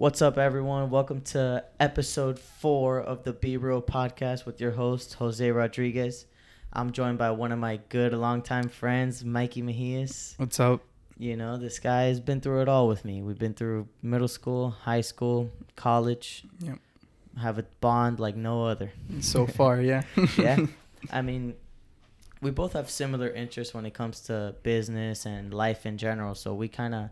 What's up, everyone? Welcome to episode four of the Be Real podcast with your host, Jose Rodriguez. I'm joined by one of my good longtime friends, Mikey Mejias. What's up? You know, this guy has been through it all with me. We've been through middle school, high school, college. Yep. Have a bond like no other. So far, yeah. yeah. I mean, we both have similar interests when it comes to business and life in general. So we kind of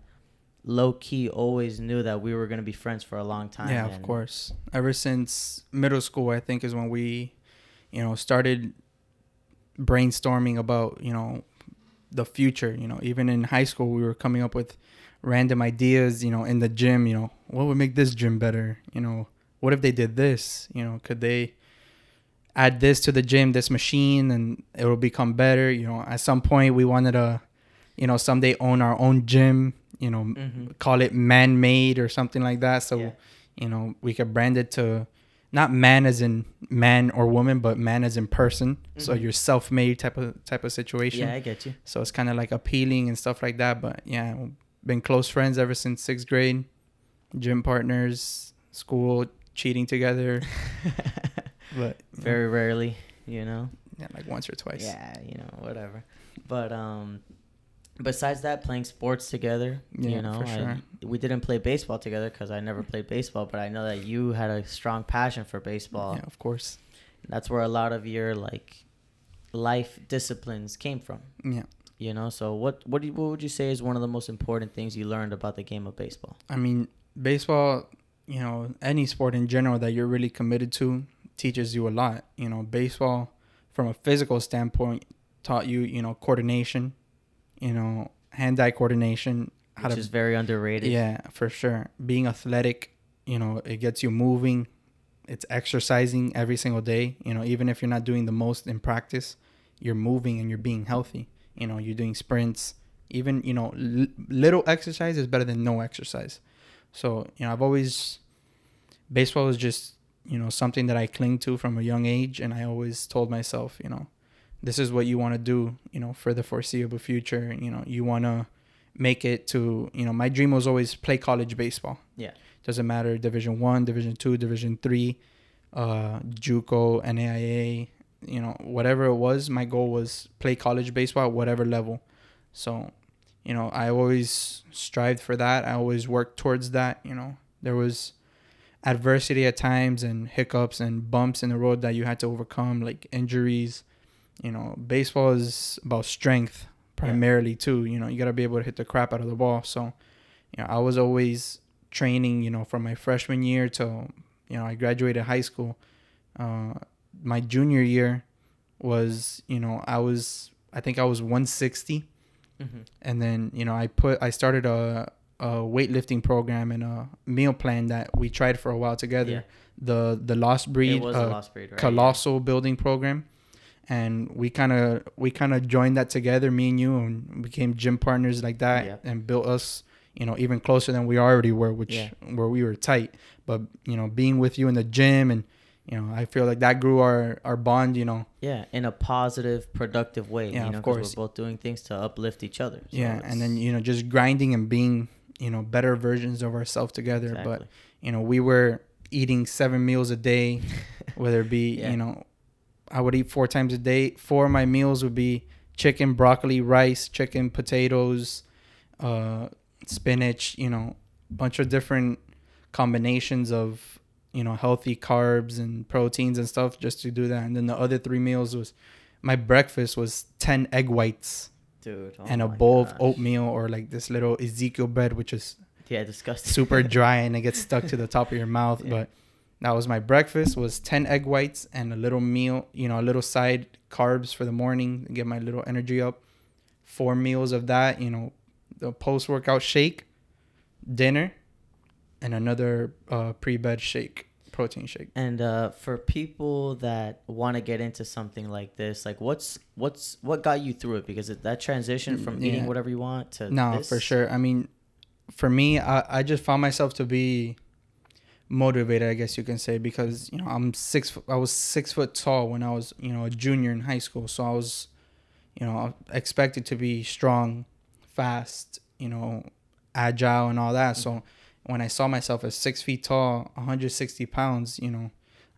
low key always knew that we were going to be friends for a long time. Yeah, of course. Ever since middle school, I think is when we, you know, started brainstorming about, you know, the future. You know, even in high school, we were coming up with random ideas. You know, in the gym. You know, what would make this gym better? You know, what if they did this? You know, could they add this to the gym, this machine, and it will become better? You know, at some point, we wanted to, you know, someday own our own gym. You know, Mhm. call it man made or something like that. So, Yeah. you know, we could brand it to not man as in man or woman, but man as in person. So Mhm. you're self made type of type of situation. Yeah, I get you. So it's kind of like appealing and stuff like that. But yeah, been close friends ever since sixth grade. Gym partners, school, cheating together. But Very rarely, you know. yeah, like once or twice. Yeah, you know, whatever. But um besides that playing sports together, Yeah, you know, for I- we didn't play baseball together cuz I never played baseball, but I know that you had a strong passion for baseball. Yeah, of course. That's where a lot of your like life disciplines came from. Yeah. You know, so what what do you, what would you say is one of the most important things you learned about the game of baseball? I mean, baseball, you know, any sport in general that you're really committed to teaches you a lot. You know, baseball, from a physical standpoint, taught you, you know, coordination, you know, hand eye coordination, how Which to, is very underrated. yeah, for sure. Being athletic, you know, it gets you moving. It's exercising every single day. You know, even if you're not doing the most in practice, you're moving and you're being healthy. You know, you're doing sprints. Even you know, l- little exercise is better than no exercise. So you know, I've always baseball was just you know something that I cling to from a young age, and I always told myself, you know, this is what you want to do. You know, for the foreseeable future. You know, you want to make it to you know my dream was always play college baseball Yeah. doesn't matter division one division two division three uh juco naia you know whatever it was my goal was play college baseball at whatever level so you know i always strived for that i always worked towards that you know there was adversity at times and hiccups and bumps in the road that you had to overcome like injuries you know baseball is about strength primarily too you know you got to be able to hit the crap out of the ball so you know i was always training you know from my freshman year till you know i graduated high school uh my junior year was you know i was i think i was 160 Mhm. and then you know i put i started a, a weightlifting program and a meal plan that we tried for a while together Yeah. the the lost breed uh, lost breed, right? colossal building program and we kind of we kind of joined that together me and you and became gym partners like that Yeah. and built us you know even closer than we already were which Yeah. where we were tight but you know being with you in the gym and you know i feel like that grew our our bond you know Yeah, in a positive, productive way. Yeah, you of know, we're both doing things to uplift each other. So yeah and then you know just grinding and being you know better versions of ourselves together but you know we were eating seven meals a day whether it be Yeah. you know i would eat four times a day four of my meals would be chicken broccoli rice chicken potatoes uh spinach you know bunch of different combinations of you know healthy carbs and proteins and stuff just to do that and then the other three meals was my breakfast was 10 egg whites dude. oh and a bowl gosh. of oatmeal or like this little ezekiel bread which is Yeah, disgusting. super dry and it gets stuck to the top of your mouth. Yeah. But that was my breakfast was 10 egg whites and a little meal, you know, a little side carbs for the morning to get my little energy up. Four meals of that, you know, the post workout shake, dinner, and another uh, pre bed shake, protein shake. And uh, for people that want to get into something like this, like what's what's what got you through it? Because it, that transition from Mm, eating whatever you want to No, this, for sure. I mean, for me, I, I just found myself to be motivated, I guess you can say, because you know I'm six. I was six foot tall when I was you know a junior in high school, so I was, you know, expected to be strong, fast, you know, agile and all that. So when I saw myself as six feet tall, 160 pounds, you know,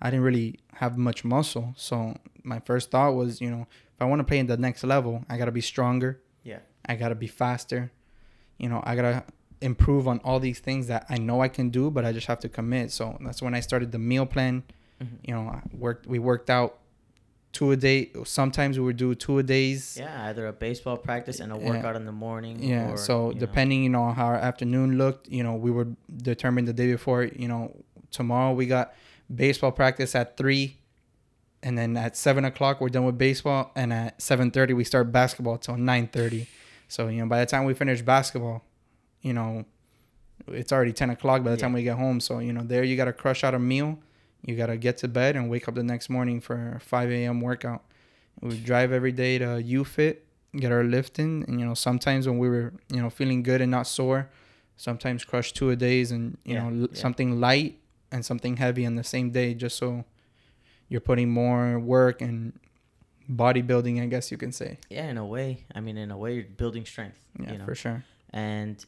I didn't really have much muscle. So my first thought was, you know, if I want to play in the next level, I gotta be stronger. Yeah. I gotta be faster. You know, I gotta improve on all these things that I know I can do, but I just have to commit. So that's when I started the meal plan. Mhm. You know, I worked. We worked out two a day. Sometimes we would do two a days. Yeah, either a baseball practice and a Yeah. workout in the morning. Yeah. or, so you know, depending, you know, how our afternoon looked, you know, we would determine the day before. You know, tomorrow we got baseball practice at three, and then at seven o'clock we're done with baseball, and at seven thirty we start basketball till nine thirty. So you know, by the time we finish basketball, you know, it's already ten o'clock by the Yeah. time we get home. So you know, there you gotta crush out a meal. You gotta get to bed and wake up the next morning for a five a.m. workout. We drive every day to UFit, get our lifting, and you know, sometimes when we were you know feeling good and not sore, sometimes crush two a days and you Yeah, know yeah. something light and something heavy on the same day, just so you're putting more work and bodybuilding, I guess you can say. Yeah, in a way. I mean, in a way, you're building strength. Yeah, you know? for sure. and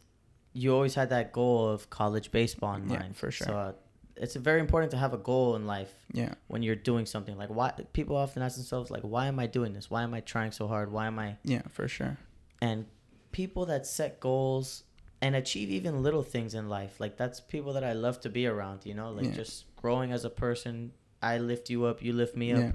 you always had that goal of college baseball in Yeah, mind. for sure. So uh, it's very important to have a goal in life Yeah, when you're doing something. Like why people often ask themselves like, why am I doing this? Why am I trying so hard? Why am I? yeah, for sure. And people that set goals and achieve even little things in life, like that's people that I love to be around. You know, like Yeah. just growing as a person. I lift you up, you lift me up. Yeah,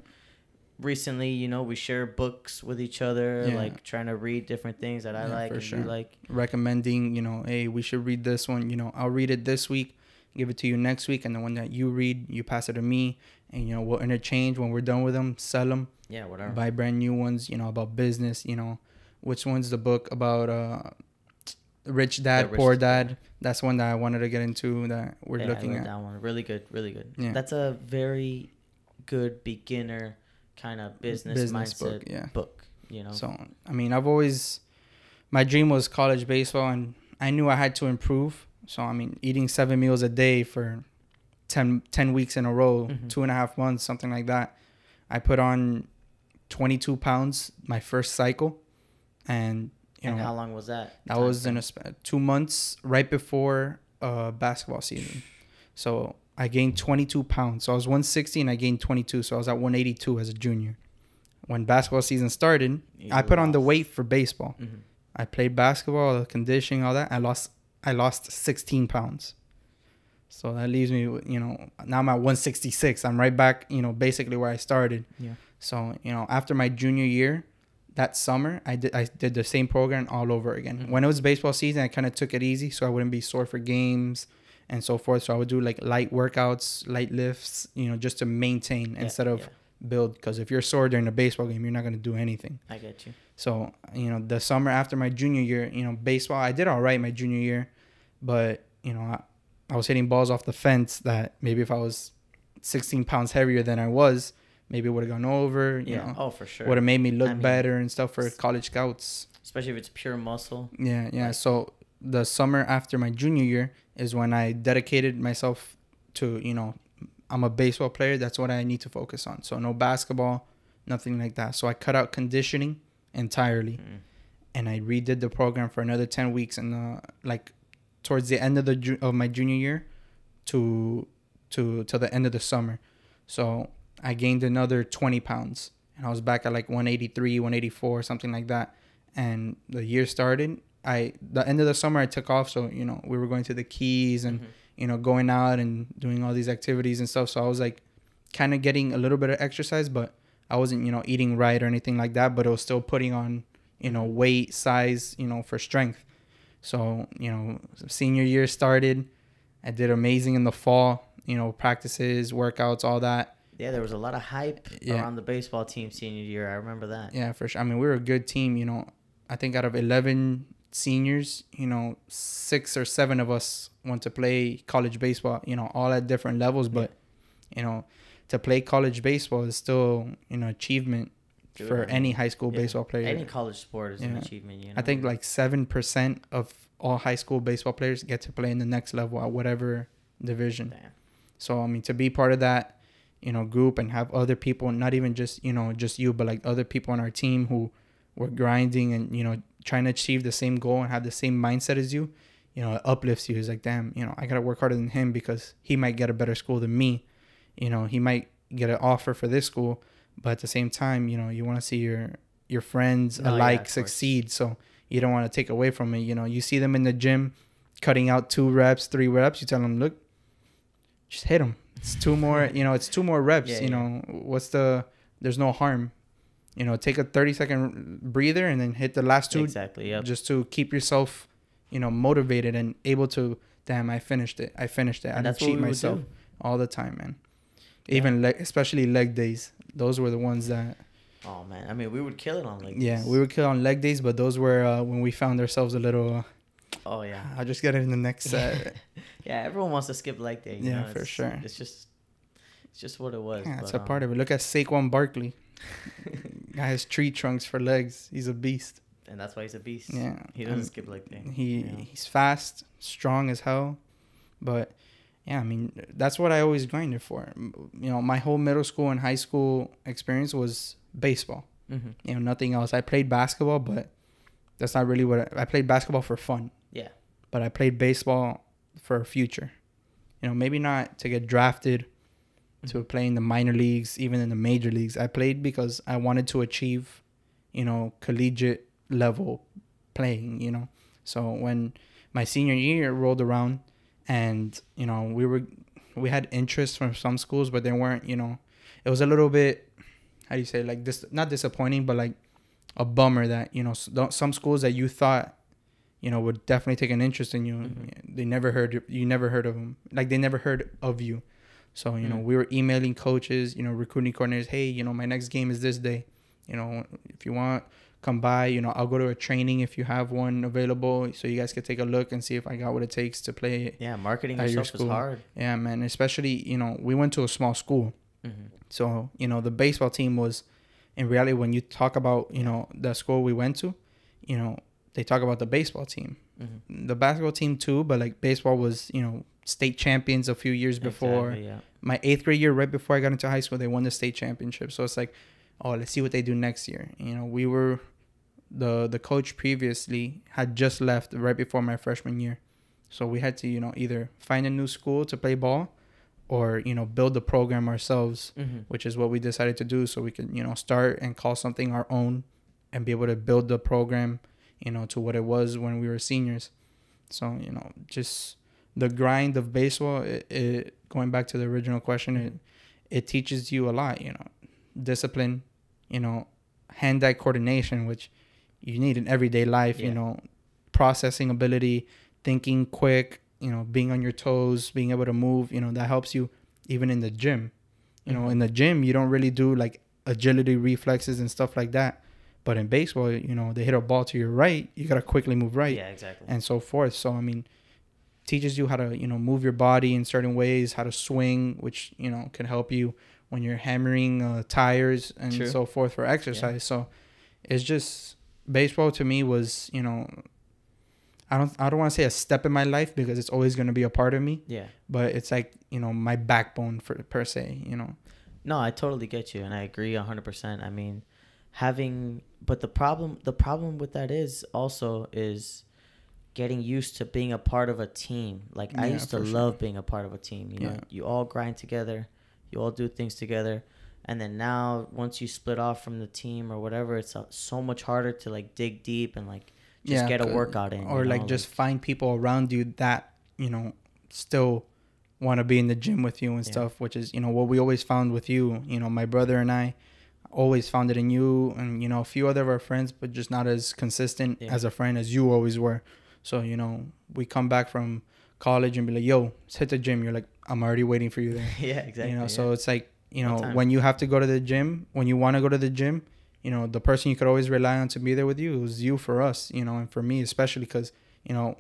Recently, you know, we share books with each other, Yeah. like trying to read different things that I Yeah, like for and sure. you like. recommending, you know, hey, we should read this one. You know, I'll read it this week, give it to you next week, and the one that you read, you pass it to me, and you know, we'll interchange when we're done with them, sell them, Yeah, whatever. buy brand new ones. You know, about business. You know, which one's the book about? uh Rich Dad, Rich Poor Dad. Dad. That's one that I wanted to get into that we're Yeah, looking at. that one. Really good, really good. Yeah. That's a very good beginner kind of business, Business mindset book, yeah. book. You know. So I mean, I've always my dream was college baseball, and I knew I had to improve. So I mean, eating seven meals a day for 10, 10 weeks in a row, Mhm. two and a half months, something like that. I put on twenty two pounds my first cycle, and you and know how long was that? that was in a two months right before uh basketball season. So I gained 22 pounds. So I was 160 and I gained 22. So I was at 182 as a junior. When basketball season started, You I put on the weight for baseball. Mhm. I played basketball, the conditioning, all that. I lost I lost 16 pounds. So that leaves me, you know, now I'm at 166. I'm right back, you know, basically where I started. Yeah. So you know, after my junior year, that summer, I did I did the same program all over again. Mhm. When it was baseball season, I kind of took it easy, so I wouldn't be sore for games and so forth. So I would do like light workouts, light lifts, you know, just to maintain Yeah, instead of yeah, build. Because if you're sore during a baseball game, you're not gonna do anything. I get you. So you know, the summer after my junior year, you know, baseball, I did all right my junior year, but you know, I, I was hitting balls off the fence that maybe if I was 16 pounds heavier than I was, maybe it would have gone over. You Yeah. know, oh, for sure. would have made me look I mean, better and stuff for college scouts. Especially if it's pure muscle. Yeah, yeah. Right. So the summer after my junior year is when I dedicated myself to, you know, I'm a baseball player. That's what I need to focus on. So no basketball, nothing like that. So I cut out conditioning entirely Mm. and I redid the program for another 10 weeks and uh, like towards the end of the ju- of my junior year to to till the end of the summer. So I gained another 20 pounds and I was back at like 183, 184, something like that. And the year started. I the end of the summer I took off, so you know we were going to the Keys and Mhm. you know going out and doing all these activities and stuff. So I was like kind of getting a little bit of exercise, but I wasn't you know eating right or anything like that. But it was still putting on you know weight, size, you know for strength. So you know senior year started. I did amazing in the fall. You know practices, workouts, all that. Yeah, there was a lot of hype Yeah. around the baseball team senior year. I remember that. Yeah, for sure. I mean, we were a good team. You know, I think out of eleven seniors, you know, six or seven of us want to play college baseball. You know, all at different levels, but you know, to play college baseball is still you know achievement for any high school yeah, baseball player. Any college sport is an achievement. You know. I think like seven percent of all high school baseball players get to play in the next level at whatever division. Damn. So I mean, to be part of that, you know, group and have other people, not even just you know just you, but like other people on our team who were grinding and you know trying to achieve the same goal and have the same mindset as you, you know, it uplifts you. He's like, damn, you know, I gotta work harder than him because he might get a better school than me. You know, he might get an offer for this school, but at the same time, you know, you want to see your your friends oh, yeah, alike course. succeed. So you don't want to take away from it. You know, you see them in the gym cutting out two reps, three reps. You tell them, look, just hit them. It's two more. You know, it's two more reps. Yeah, you yeah. know, what's the? There's no harm. You know, take a 30 second breather and then hit the last two exactly. Yep. just to keep yourself, you know, motivated and able to. Damn, I finished it. I finished it. I And didn't cheat myself all the time, man. Yeah. Even leg, especially leg days. Those were the ones that. Oh man, I mean, we would kill it on like. Yeah, we would kill on leg days, but those were uh, when we found ourselves a little. Uh, Oh yeah. I'll just get it in the next set. yeah, everyone wants to skip leg day. you Yeah, know, for it's- sure. It's just, it's just what it was. yeah, it's but, a part of it. Look at Saquon Barkley. Guy has tree trunks for legs. He's a beast. and that's why he's a beast. Yeah, He doesn't skip leg day. He know? he's fast, strong as hell, but yeah, I mean that's what I always grinded for. You know, my whole middle school and high school experience was baseball. Mm-hmm. You know, nothing else. I played basketball, but that's not really what I, I played basketball for fun. Yeah. But I played baseball for a future. You know, maybe not to get drafted to play in the minor leagues, even in the major leagues. I played because I wanted to achieve, you know, collegiate level playing, you know. So when my senior year rolled around and, you know, we were we had interest from some schools, but they weren't, you know, it was a little bit how do you say like this not disappointing, but like a bummer that, you know, some schools that you thought you know would definitely take an interest in you Mhm. they never heard you never heard of them like they never heard of you so you know Mm. we were emailing coaches you know recruiting coordinators hey you know my next game is this day you know if you want come by you know i'll go to a training if you have one available so you guys can take a look and see if i got what it takes to play Yeah, marketing At your yourself is hard. yeah man especially you know we went to a small school Mm-hmm. so you know the baseball team was in reality when you talk about you know the school we went to you know they talk about the baseball team Mm-hmm. the basketball team too, but like baseball was, you know, state champions a few years before. Exactly, yeah. My eighth grade year, right before I got into high school, they won the state championship. So it's like, oh, let's see what they do next year. You know, we were the the coach previously had just left right before my freshman year, so we had to, you know, either find a new school to play ball, or you know, build the program ourselves, Mm-hmm. which is what we decided to do, so we could, you know, start and call something our own, and be able to build the program you know, to what it was when we were seniors. So, you know, just the grind of baseball, it, it going back to the original question, it it teaches you a lot, you know, discipline, you know, hand-eye coordination, which you need in everyday life, you know, processing ability, thinking quick, you know, being on your toes, being able to move, you know, that helps you even in the gym. You know, Mhm. in the gym, you don't really do like agility reflexes and stuff like that. But in baseball, you know, they hit a ball to your right, you gotta quickly move right, Yeah, exactly. and so forth. So I mean, teaches you how to you know move your body in certain ways, how to swing, which you know can help you when you're hammering uh, tires and True. so forth for exercise. So it's just baseball to me was you know. I don't. I don't want to say a step in my life because it's always going to be a part of me, yeah. but it's like you know my backbone for per se. You know. No, I totally get you, and I agree hundred percent. I mean, having, but the problem, the problem with that is also is getting used to being a part of a team. Like I used to sure. love being a part of a team. You know, you all grind together, you all do things together, and then now once you split off from the team or whatever, it's uh, so much harder to like dig deep and like just get a workout in, or you like know, just find people around you that you know still want to be in the gym with you and Yeah. stuff which is you know what we always found with you you know my brother and i always found it in you and you know a few other of our friends but just not as consistent Yeah. as a friend as you always were so you know we come back from college and be like yo let's hit the gym you're like i'm already waiting for you there yeah, exactly. you know yeah. so it's like you know when you have to go to the gym when you want to go to the gym you know the person you could always rely on to be there with you was you for us you know and for me especially because you know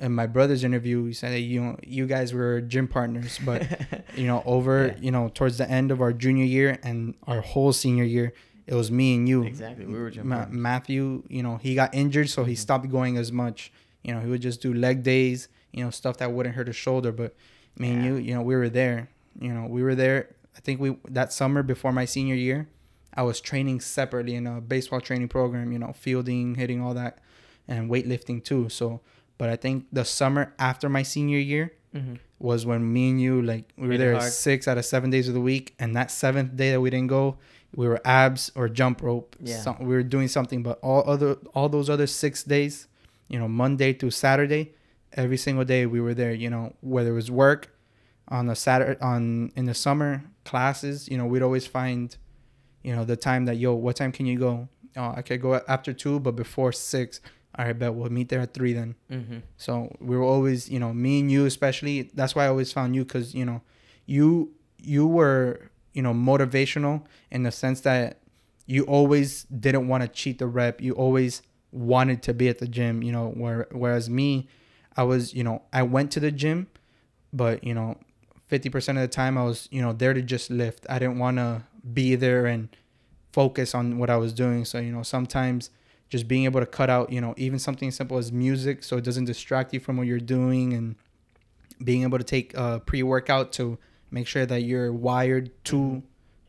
in my brother's interview he said that, you know you guys were gym partners but you know over Yeah. you know towards the end of our junior year and our whole senior year it was me and you Exactly, we were gym Ma- partners. matthew you know he got injured so he Mhm. stopped going as much you know he would just do leg days you know stuff that wouldn't hurt his shoulder but me and you you know we were there you know we were there i think we that summer before my senior year i was training separately in a baseball training program you know fielding hitting all that and weightlifting too so But I think the summer after my senior year Mhm. was when me and you like we were there hard. six out of seven days of the week, and that seventh day that we didn't go, we were abs or jump rope. Yeah. Some- we were doing something, but all other all those other six days, you know, Monday through Saturday, every single day we were there. You know, whether it was work on the Saturday on in the summer classes, you know, we'd always find, you know, the time that yo, what time can you go? Oh, I could go after two, but before six. All right, bet we'll meet there at three then. Mhm. So we were always, you know, me and you especially. That's why I always found you because you know, you you were you know motivational in the sense that you always didn't want to cheat the rep. You always wanted to be at the gym. You know, where whereas me, I was you know I went to the gym, but you know, fifty percent of the time I was you know there to just lift. I didn't want to be there and focus on what I was doing. So you know sometimes just being able to cut out, you know, even something as simple as music so it doesn't distract you from what you're doing and being able to take a pre-workout to make sure that you're wired to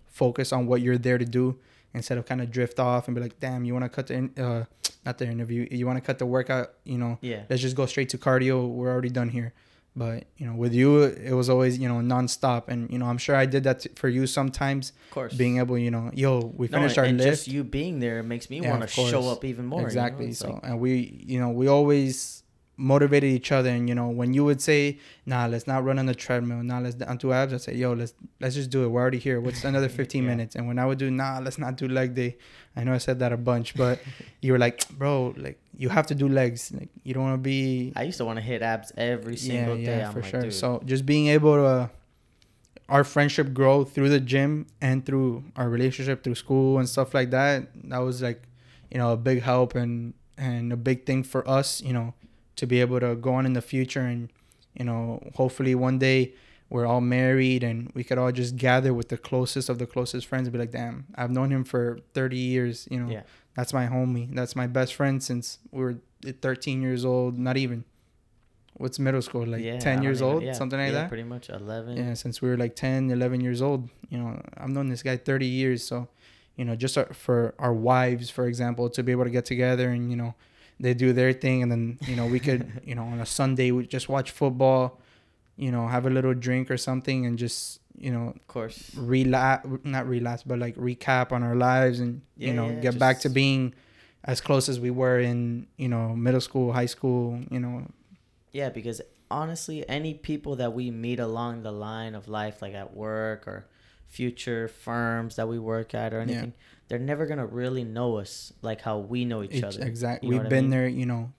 focus on what you're there to do instead of kind of drift off and be like, damn, you want to cut the, in- uh, not the interview, you want to cut the workout, you know, Yeah. let's just go straight to cardio. We're already done here. But, you know, with you, it was always, you know, nonstop. And, you know, I'm sure I did that t- for you sometimes Of course. being able, you know, yo, we No, finished our and lift. just you being there makes me Yeah, want to show up even more. you know? exactly so like- and we you know we always motivated each other and you know when you would say nah let's not run on the treadmill nah let's do- do abs i say yo let's let's just do it we're already here what's another 15 Yeah. minutes and when i would do nah let's not do leg day i know i said that a bunch but you were like bro like you have to do legs like you don't want to be I used to want to hit abs every single day. I'm for like, sure. dude, So just being able to uh, our friendship grow through the gym and through our relationship through school and stuff like that. That was like, you know, a big help and and a big thing for us, you know, to be able to go on in the future and you know, hopefully one day we're all married and we could all just gather with the closest of the closest friends and be like, damn, I've known him for 30 years, you know. Yeah. That's my homie. That's my best friend since we were 13 years old, not even. What's middle school? Like yeah, 10 years even- old, yeah, something like yeah, that? Pretty much 11. Yeah, since we were like 10, 11 years old. You know, I've known this guy 30 years. So, you know, just for our wives, for example, to be able to get together and, you know, they do their thing. And then, you know, we could, you know, on a Sunday, we just watch football, you know, have a little drink or something and just, you know, Of course. relapse, not relapse, but like recap on our lives and, Yeah, you know, yeah, get back to being as close as we were in, you know, middle school, high school, you know. Yeah, because honestly, any people that we meet along the line of life, like at work or future firms that we work at or Yeah. They're never gonna really know us like how we know each Each- other. Exactly. You know We've what I been mean? there, you know,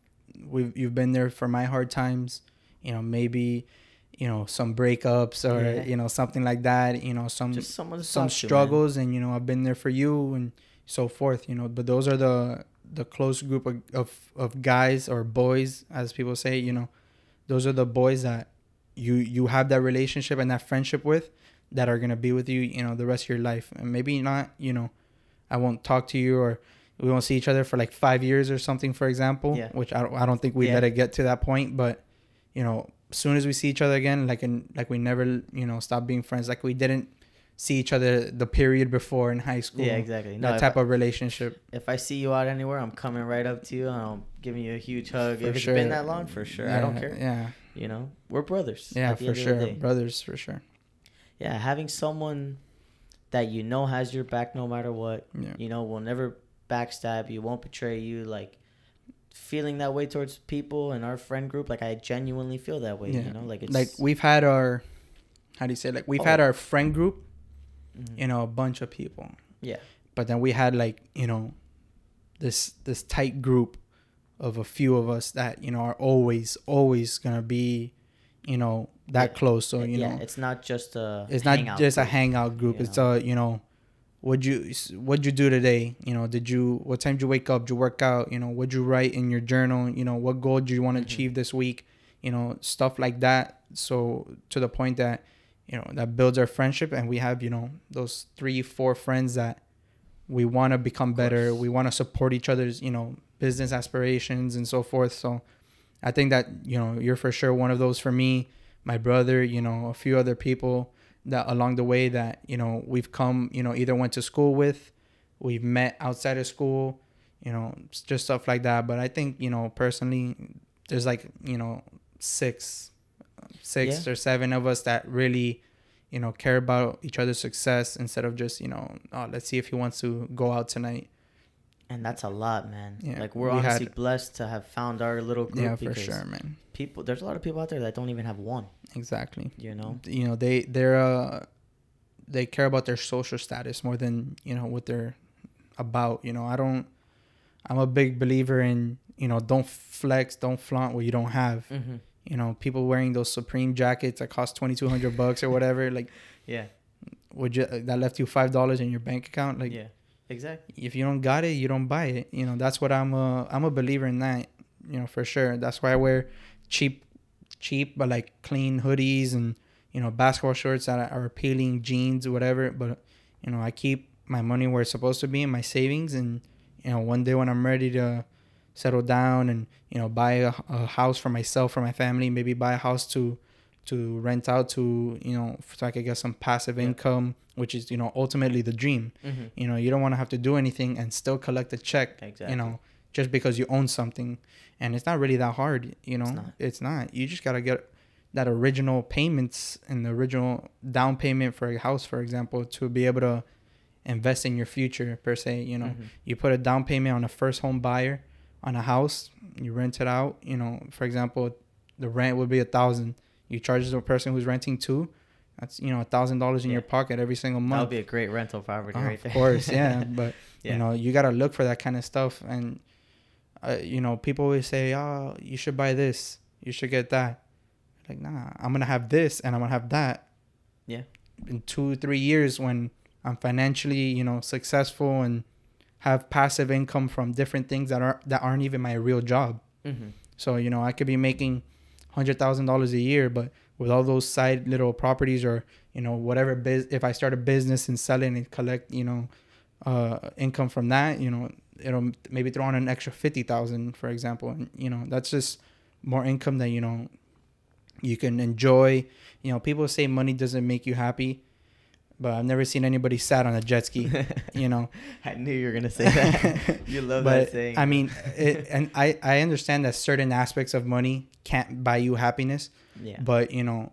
we've you've been there for my hard times, you know, maybe, you know, some breakups or Yeah. you know something like that, you know, some to some talk to, struggles, and you know, I've been there for you and so forth, you know. But those are the the close group of of, of guys or boys, as people say, you know, those are the boys that you you have that relationship and that friendship with that are gonna be with you, you know, the rest of your life, and maybe not, you know, I won't talk to you or we won't see each other for like five years or something, for example. Yeah. Which I don't, I don't think we Yeah. let it get to that point, but you know, as soon as we see each other again, like in like we never, you know, stop being friends. Like we didn't see each other the period before in high school. Yeah, exactly. No, that type I, of relationship. if I see you out anywhere, I'm coming right up to you and I'm giving you a huge hug. For if it's sure. been that long, for sure. I don't care. Yeah. You know, we're brothers. Yeah, for end of the sure. Brothers for sure. Yeah, having someone that you know has your back no matter what. Yeah. You know, will never backstab you, won't betray you. Like feeling that way towards people in our friend group, like I genuinely feel that way. Yeah. You know, like it's Like we've had our how do you say like we've had Oh. our friend group, Mhm. you know, a bunch of people. Yeah. But then we had like, you know, this this tight group of a few of us that, you know, are always, always gonna be, you know, that Yeah. close. So, you yeah, know, it's not just a. it's not hangout just a hangout group. It's know? a, you know, what'd you what'd you do today? You know, did you what time did you wake up? Did you work out? You know, what'd you write in your journal? You know, what goal do you want to Mhm. achieve this week? You know, stuff like that. So to the point that, you know, that builds our friendship and we have, you know, those three, four friends that we want to become better. We want to support each other's, you know, business aspirations and so forth. So I think that, you know, you're for sure one of those for me, my brother, you know, a few other people that along the way that, you know, we've come, you know, either went to school with, we've met outside of school, you know, just stuff like that. But I think, you know, personally, there's like you know six, six Yeah. or seven of us that really, you know, care about each other's success instead of just you know, oh, let's see if he wants to go out tonight. And that's a lot, man. Yeah, Like we're we had- honestly blessed to have found our little group. Yeah, for sure, man. People, there's a lot of people out there that don't even have one. Exactly. You know. You know, they they're uh, they care about their social status more than you know what they're about. You know, I don't. I'm a big believer in you know don't flex, don't flaunt what you don't have. Mm-hmm. You know, people wearing those Supreme jackets that cost twenty two hundred bucks or whatever. Like, Yeah. would you that left you five dollars in your bank account? Like, yeah. Exactly. if you don't got it, you don't buy it. You know, that's what I'm a I'm a believer in that. You know, for sure. That's why I wear cheap, cheap but like clean hoodies and you know basketball shorts that are appealing, jeans, whatever. But you know, I keep my money where it's supposed to be in my savings, and you know, one day when I'm ready to settle down and you know buy a, a house for myself for my family, maybe buy a house to to rent out to you know so I could get some passive Yeah. income, which is you know ultimately the dream. Mm-hmm. You know, you don't want to have to do anything and still collect a check. Exactly. You know, just because you own something, and it's not really that hard. You know, It's not. not. You just gotta get that original payments and the original down payment for a house, for example, to be able to invest in your future per se. You know, Mhm. you put a down payment on a first home buyer on a house, you rent it out. You know, for example, the rent would be a thousand. You charge the person who's renting two. That's you know a thousand dollars in Yeah. your pocket every single month. That would be a great rental property Oh, right there. Of course, yeah. But Yeah. you know, you gotta look for that kind of stuff. And uh, you know, people always say, "Oh, you should buy this. You should get that." Like, nah, I'm gonna have this and I'm gonna have that. Yeah. In two, three years, when I'm financially, you know, successful and have passive income from different things that are that aren't even my real job. Mm-hmm. So you know, I could be making hundred thousand dollars a year, but with all those side little properties or you know whatever biz, if I start a business and sell it and collect you know uh, income from that, you know, it'll maybe throw on an extra fifty thousand, for example, and you know that's just more income that you know you can enjoy. You know, people say money doesn't make you happy, but I've never seen anybody sad on a jet ski. you know, I knew you were gonna say that. you love but that saying. I mean, it, and I I understand that certain aspects of money can't buy you happiness, yeah. but you know,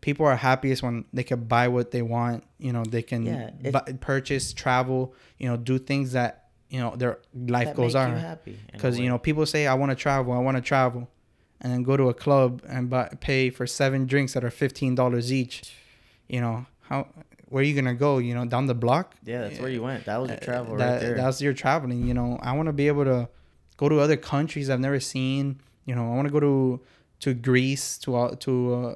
people are happiest when they can buy what they want. You know, they can Yeah, if- bu- purchase, travel. You know, do things that you know their life that goals make you are. happy in a Because you know, people say I want to travel, I want to travel, and then go to a club and buy, pay for seven drinks that are fifteen dollars each. You know how. Where are you gonna go? You know, down the block. Yeah, that's where you went. That was your Uh, travel that, right there. That's your traveling. You know, I want to be able to go to other countries I've never seen. You know, I want to go to to Greece, to all to uh,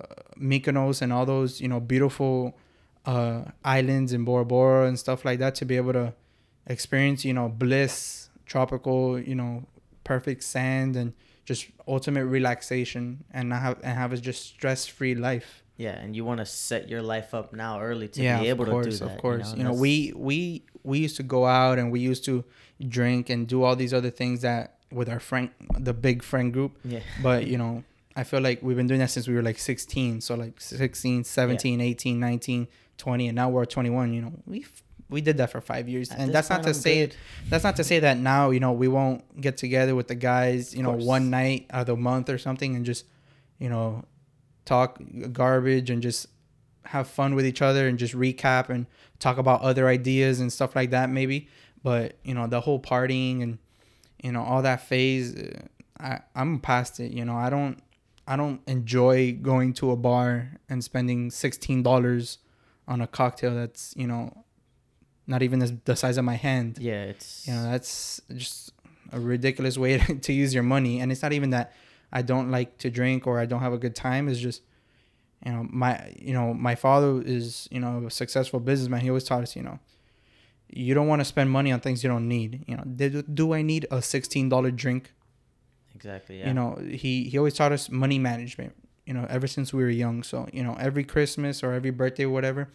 Mykonos, and all those you know beautiful uh, islands in Bora Bora and stuff like that to be able to experience you know bliss, tropical, you know, perfect sand and just ultimate relaxation and not have and have a just stress free life yeah, and you want to set your life up now early to yeah, be able course, to do that. of course. Of course. You know, we we we used to go out and we used to drink and do all these other things that with our friend, the big friend group. Yeah. But you know, I feel like we've been doing that since we were like 16. So like 16, 17, 18, 19, 20, and now we're 21. You know, we we did that for five years, At and that's not to I'm say good. that's not to say that now you know we won't get together with the guys you know one night out of the month or something and just you know talk garbage and just have fun with each other and just recap and talk about other ideas and stuff like that maybe. But you know the whole partying and you know all that phase uh, I I'm past it you know. I don't I don't enjoy going to a bar and spending $16 on a cocktail that's you know not even the, the size of my hand. Yeah, it's you know that's just a ridiculous way to use your money. And it's not even that i don't like to drink or i don't have a good time. It's just you know my you know my father is you know a successful businessman. He always taught us you know you don't want to spend money on things you don't need. You know do, do i need a $16 drink? Exactly. Yeah. you know he he always taught us money management you know ever since we were young. So you know every christmas or every birthday or whatever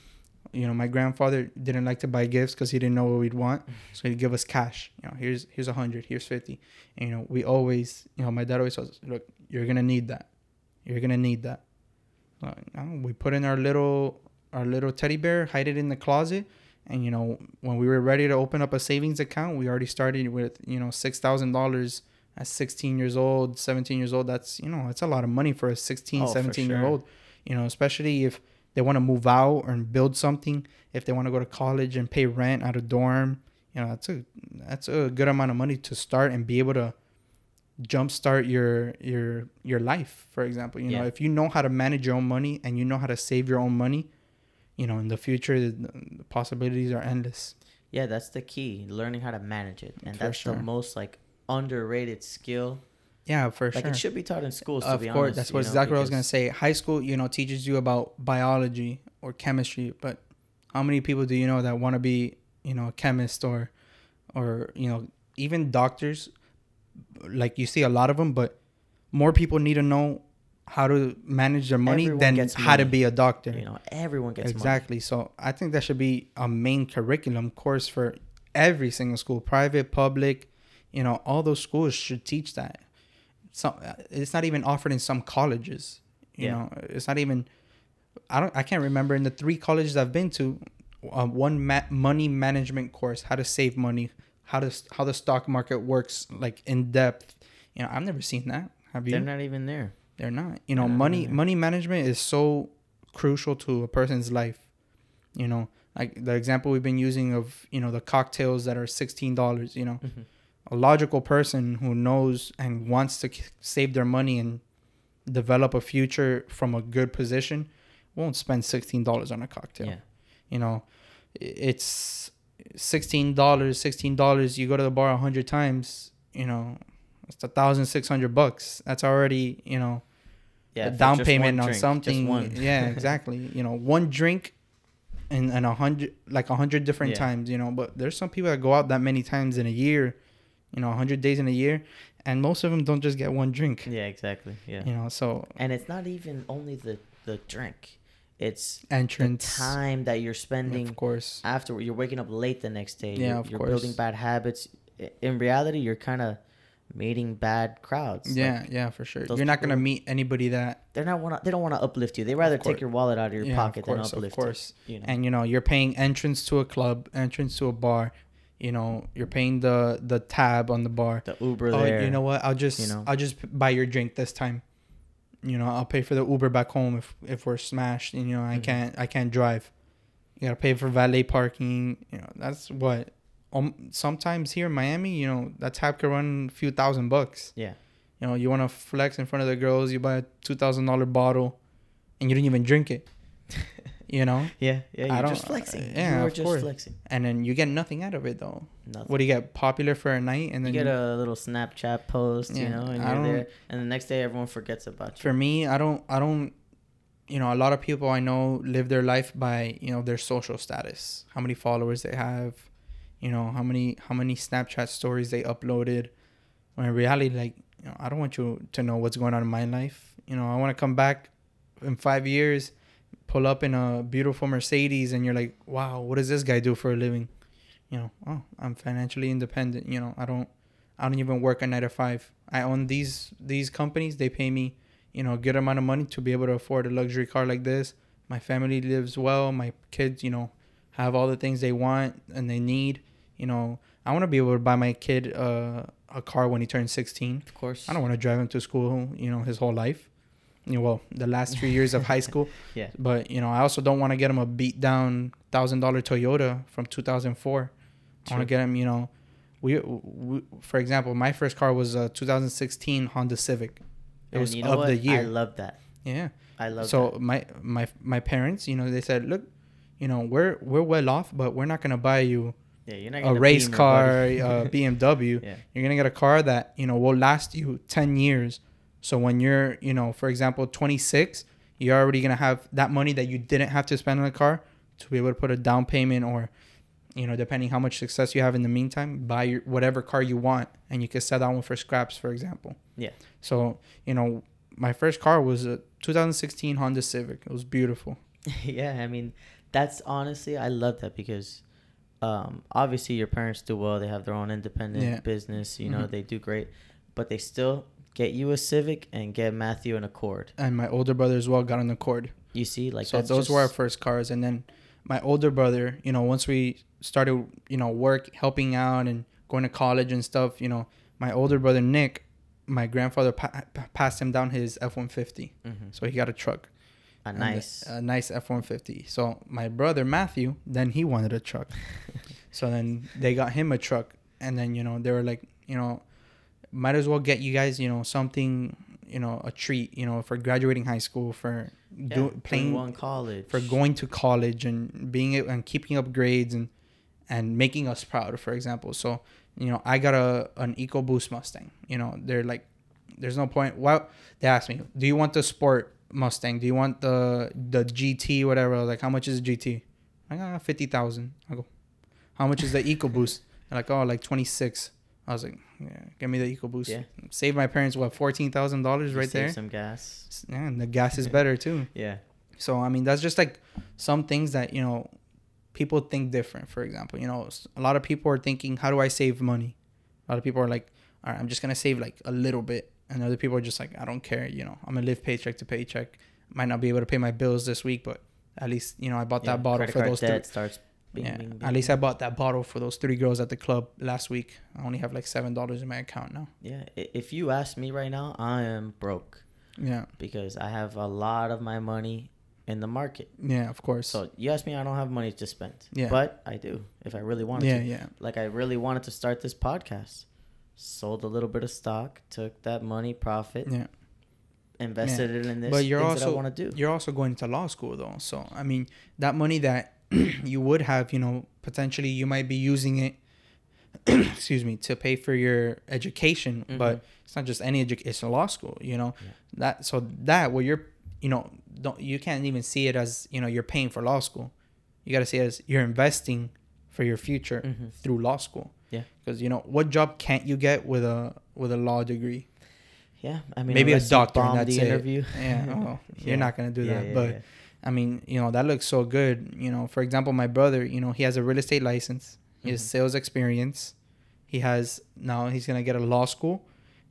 you know my grandfather didn't like to buy gifts because he didn't know what we'd want. So he'd give us cash you know here's here's a hundred here's 50 and you know we always you know my dad always says look you're gonna need that. You're gonna need that. Uh, we put in our little our little teddy bear hide it in the closet. And you know when we were ready to open up a savings account we already started with you know six thousand dollars at 16 years old, 17 years old, that's, you know, it's a lot of money for a 16, Oh, for 17 year old, you know, especially if they want to move out and build something, if they want to go to college and pay rent at a dorm, you know, that's a, that's a good amount of money to start and be able to jumpstart your, your, your life, for example. You know, if you know how to manage your own money and you know how to save your own money, you know, in the future, the, the possibilities are endless. Yeah, that's the key. Learning how to manage it, and For that's sure. the most like underrated skill. Yeah, for Like sure. it should be taught in schools. To of be course, honest, that's what know, what I was gonna say. High school, you know, teaches you about biology or chemistry, but how many people do you know that want to be, you know, a chemist or, or you know, even doctors? Like you see a lot of them, but more people need to know how to manage their money Everyone than how to be a doctor. You know, everyone gets money. exactly. So I think that should be a main curriculum course for every single school, private, public. You know, all those schools should teach that. Some it's not even offered in some colleges. You Yeah. know, it's not even. I don't. I can't remember in the three colleges I've been to, uh, one ma- money management course, how to save money, how to how the stock market works, like in depth. You know, I've never seen that. Have you? They're not even there. They're not. You know, not money money management is so crucial to a person's life. You know, like the example we've been using of you know the cocktails that are sixteen dollars. You know, Mhm. A logical person who knows and wants to k- save their money and develop a future from a good position won't spend sixteen dollars on a cocktail. Yeah. You know, it's sixteen dollars. Sixteen dollars. You go to the bar a hundred times. You know, it's a thousand six hundred bucks. That's already you know Yeah. a down payment on drink, something. yeah, exactly. You know, one drink and and a hundred like a hundred different Yeah. times. You know, but there's some people that go out that many times in a year. You know, a hundred days in a year, and most of them don't just get one drink. Yeah, exactly. Yeah. You know, so And it's not even only the the drink. It's entrance, time that you're spending of course. after you're waking up late the next day. Yeah, you're, of you're course. building bad habits. In reality, you're kind of meeting bad crowds. Yeah, Like, yeah, for sure. You're not gonna meet anybody that, they're not want to. They don't want to uplift you. They rather take your wallet out of your Yeah, of pocket course, than of course. you. You know. and you know, you're paying entrance to a club, entrance to a bar. You know, you're paying the the tab on the bar. the Uber oh, there. you know what? I'll just you know? I'll just buy your drink this time. You know, I'll pay for the Uber back home if if we're smashed. And, you know, I Mhm. can't I can't drive. You gotta pay for valet parking. You know, that's what. Um, sometimes here in Miami, you know, that tab can run a few thousand bucks. Yeah. You know, you want to flex in front of the girls, you buy a two thousand dollar bottle, and you didn't even drink it. you know, Yeah, yeah. I You're don't- just flexing. Uh, yeah, you were of just course. flexing. and then you get nothing out of it though. Nothing. What do you get? Popular for a night, and then you get a little Snapchat post, you know, and I you're there, and the next day everyone forgets about you. for me i don't i don't you know a lot of people i know live their life by you know their social status how many followers they have you know how many how many snapchat stories they uploaded when in reality like you know i don't want you to know what's going on in my life you know i want to come back in five years pull up in a beautiful mercedes and you're like wow what does this guy do for a living you know oh i'm financially independent you know i don't i don't even work a nine to five i own these these companies they pay me you know, a good amount of money to be able to afford a luxury car like this. My family lives well. My kids, you know, have all the things they want and they need. You know, I want to be able to buy my kid uh, a car when he turns 16. Of course. I don't want to drive him to school, you know, his whole life. You know, well, the last three years of high school. Yeah. But, you know, I also don't want to get him a beat down $1,000 Toyota from 2004. I want to get him, you know, we, we, for example, my first car was a 2016 Honda Civic. It And was you know of what? the year. I love that. Yeah. I love so that. my my my parents, you know, they said, look, you know, we're we're well off, but we're not gonna buy you Yeah, you're not a race car, a BMW. yeah. You're gonna get a car that you know will last you ten years. So when you're, you know, for example, 26, you're already gonna have that money that you didn't have to spend on a car to be able to put a down payment or, you know, depending how much success you have in the meantime, buy your whatever car you want, and you can sell that one for scraps, for example. Yeah. So you know, my first car was a 2016 Honda Civic. It was beautiful. yeah, I mean, that's honestly, I love that because um, obviously your parents do well. They have their own independent Yeah. business. You know, Mhm. they do great, but they still get you a Civic and get Matthew an Accord. And my older brother as well got an Accord. You see, like so those were our first cars and then my older brother you know once we started you know work helping out and going to college and stuff you know my older brother Nick, my grandfather pa- pa- passed him down his F one fifty, Mm-hmm. so he got a truck. A nice. a nice F one fifty. So my brother Matthew, then he wanted a truck. so then they got him a truck, and then you know they were like, you know, might as well get you guys, you know, something, you know, a treat, you know, for graduating high school, for yeah, do, playing, one college. for going to college and being and keeping up grades and and making us proud. For example, so you know, I got a an EcoBoost Mustang. You know, they're like, there's no point. Well, they asked me, do you want the sport Mustang? Do you want the the GT whatever? Like, how much is the GT? I got fifty thousand. I go, how much is the EcoBoost? They're like, oh, like twenty six. I was like, yeah, give me the EcoBoost. Yeah. Save my parents what fourteen thousand dollars right save there. Some gas. Yeah, and the gas is better too. Yeah. So I mean, that's just like some things that you know people think different. For example, you know, a lot of people are thinking, how do I save money? A lot of people are like, all right, I'm just gonna save like a little bit, and other people are just like, I don't care. You know, I'm gonna live paycheck to paycheck. Might not be able to pay my bills this week, but at least you know I bought yeah. that bottle for those debt starts. Bing, yeah, bing, at least. I bought that bottle for those three girls at the club last week. I only have like seven dollars in my account now. Yeah. If you ask me right now, I am broke Yeah, because I have a lot of my money in the market. yeah, of course. So you ask me, I don't have money to spend. Yeah. But I do if I really wanted yeah, to. yeah, Like I really wanted to start this podcast. Sold a little bit of stock, took that money, profit, yeah. invested it in this. But you're things that I also- want to do. you're also going to law school though so i mean that money that you would have you know potentially you might be using it excuse me to pay for your education but Mhm. it's not just any education it's a law school you know Yeah. that so that where you're you know don't you can't even see it as you know you're paying for law school you got to see it as you're investing for your future Mhm. through law school Yeah. because you know what job can't you get with a with a law degree Yeah, I mean Maybe a doctor that's the it. interview. yeah well, Yeah. you're not gonna do Yeah, that but yeah. I mean, you know, that looks so good. You know, for example, my brother, you know, he has a real estate license. He has Mhm. sales experience. He has now he's gonna get a law school,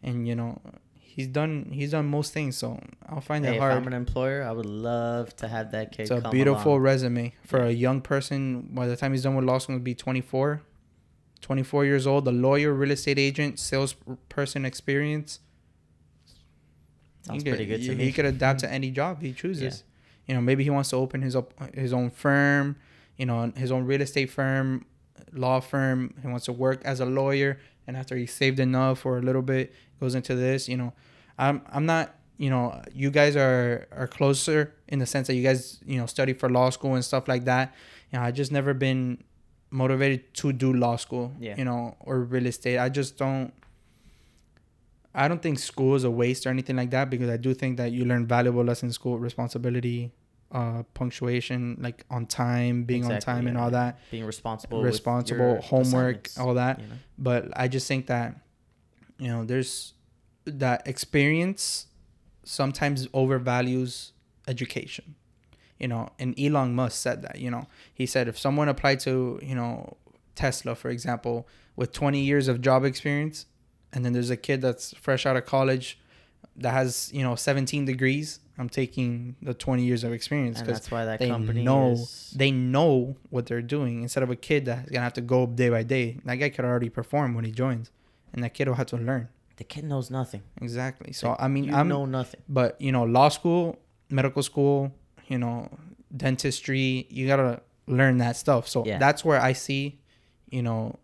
and you know, he's done he's done most things. So I'll find Hey, if hard. I'm an employer, I would love to have that kid. It's a beautiful along. resume for Yeah. a young person. By the time he's done with law school, he'll be 24, 24 years old. A lawyer, real estate agent, salesperson experience. Sounds he could, pretty good to he, me. He could adapt to any job he chooses. You know, maybe he wants to open his up his own firm. You know, his own real estate firm, law firm. He wants to work as a lawyer, and after he saved enough or a little bit, goes into this. You know, I'm I'm not. You know, you guys are are closer in the sense that you guys you know study for law school and stuff like that. You know, I just never been motivated to do law school. Yeah. You know, or real estate. I just don't. I don't think school is a waste or anything like that because I do think that you learn valuable lessons in school, responsibility, uh, punctuation, like on time, being on Exactly, time, and all that, being responsible, responsible, homework, all that. you know? But I just think that, you know, there's that experience sometimes overvalues education. You know, and Elon Musk said that. You know, he said if someone applied to, you know, Tesla, for example, with 20 years of job experience, and then there's a kid that's fresh out of college that has, you know, 17 degrees, I'm taking the 20 years of experience because that's why that they company know is. they know what they're doing instead of a kid that's gonna have to go day by day. That guy could already perform when he joins, and that kid will have to learn The kid knows nothing. exactly. So Like, I mean, I'm know nothing. but you know, law school, medical school, you know, dentistry, you gotta learn that stuff. So Yeah. that's where I see, you know,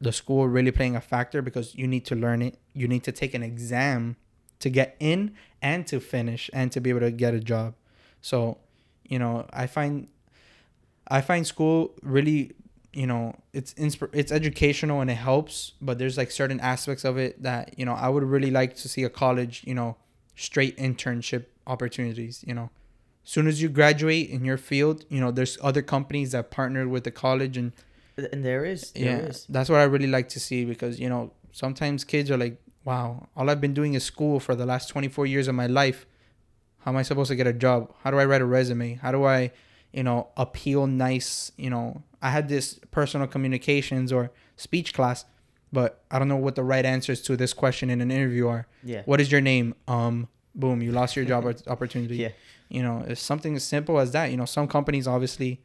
the school really playing a factor because you need to learn it. You need to take an exam to get in and to finish and to be able to get a job. So, you know, I find I find school really, you know, it's insp- it's educational and it helps, but there's like certain aspects of it that, you know, I would really like to see a college, you know, straight internship opportunities, you know. Soon as you graduate in your field, you know, there's other companies that partnered with the college and And there is. There yeah, is. that's what I really like to see because you know sometimes kids are like, "Wow, all I've been doing is school for the last 24 years of my life. How am I supposed to get a job? How do I write a resume? How do I, you know, appeal nice? You know, I had this personal communications or speech class, but I don't know what the right answers to this question in an interview are. Yeah. What is your name? Um, boom, you lost your job opportunity. Yeah. You know, it's something as simple as that. You know, some companies obviously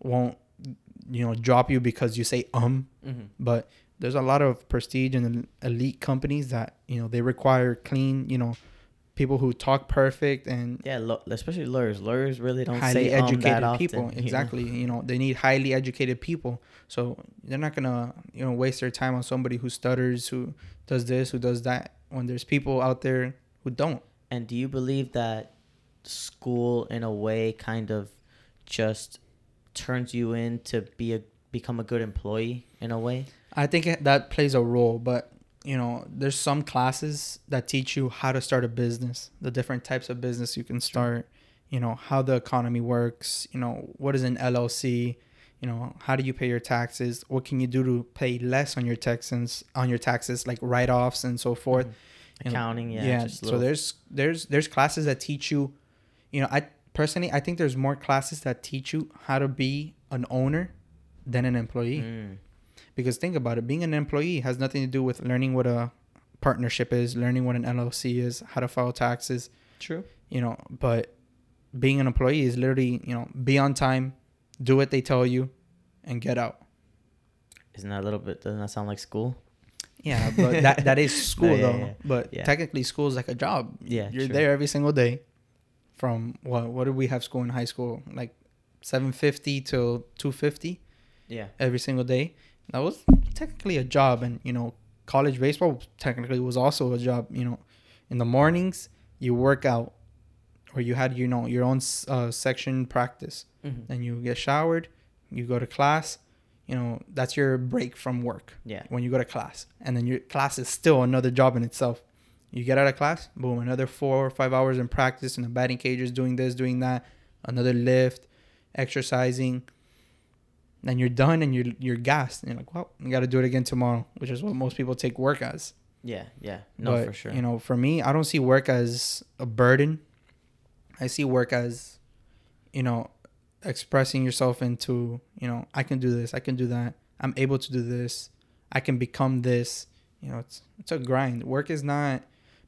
won't, you know, drop you because you say um hmm but there's a lot of prestige and elite companies that you know they require clean, you know, people who talk perfect and Yeah, lo- especially lawyers. Lawyers really don't highly say um educated that often. people. you know? Exactly. You know, they need highly educated people. So they're not gonna, you know, waste their time on somebody who stutters, who does this, who does that, when there's people out there who don't. And do you believe that school, in a way, kind of just turns you in to be a become a good employee in a way? I think that plays a role, but you know, there's some classes that teach you how to start a business, the different types of business you can start, you know, how the economy works, you know, what is an LLC, you know, how do you pay your taxes, what can you do to pay less on your taxes, on your taxes like write-offs and so forth. Mhm. You know, Accounting, yeah. yeah so little- there's there's there's classes that teach you you know i personally i think there's more classes that teach you how to be an owner than an employee Mm, because think about it being an employee has nothing to do with learning what a partnership is learning what an llc is how to file taxes true. you know but being an employee is literally you know be on time do what they tell you and get out Isn't that a little bit? Doesn't that sound like school? yeah but that that is school yeah, though yeah. but Yeah. technically school is like a job Yeah, you're true. there every single day from what what did we have school in high school like 750 till 250 Yeah. every single day that was technically a job and you know college baseball technically was also a job you know in the mornings you work out or you had you know your own uh, section practice Mhm. then you get showered you go to class you know that's your break from work Yeah. when you go to class and then your class is still another job in itself you get out of class boom another four or five hours in practice in the batting cages doing this doing that another lift exercising then you're done and you're you're gassed and you're like well you got to do it again tomorrow which is what most people take work as Yeah. Yeah. No, but, for sure. you know for me i don't see work as a burden i see work as you know expressing yourself into you know i can do this i can do that i'm able to do this i can become this you know it's it's a grind work is not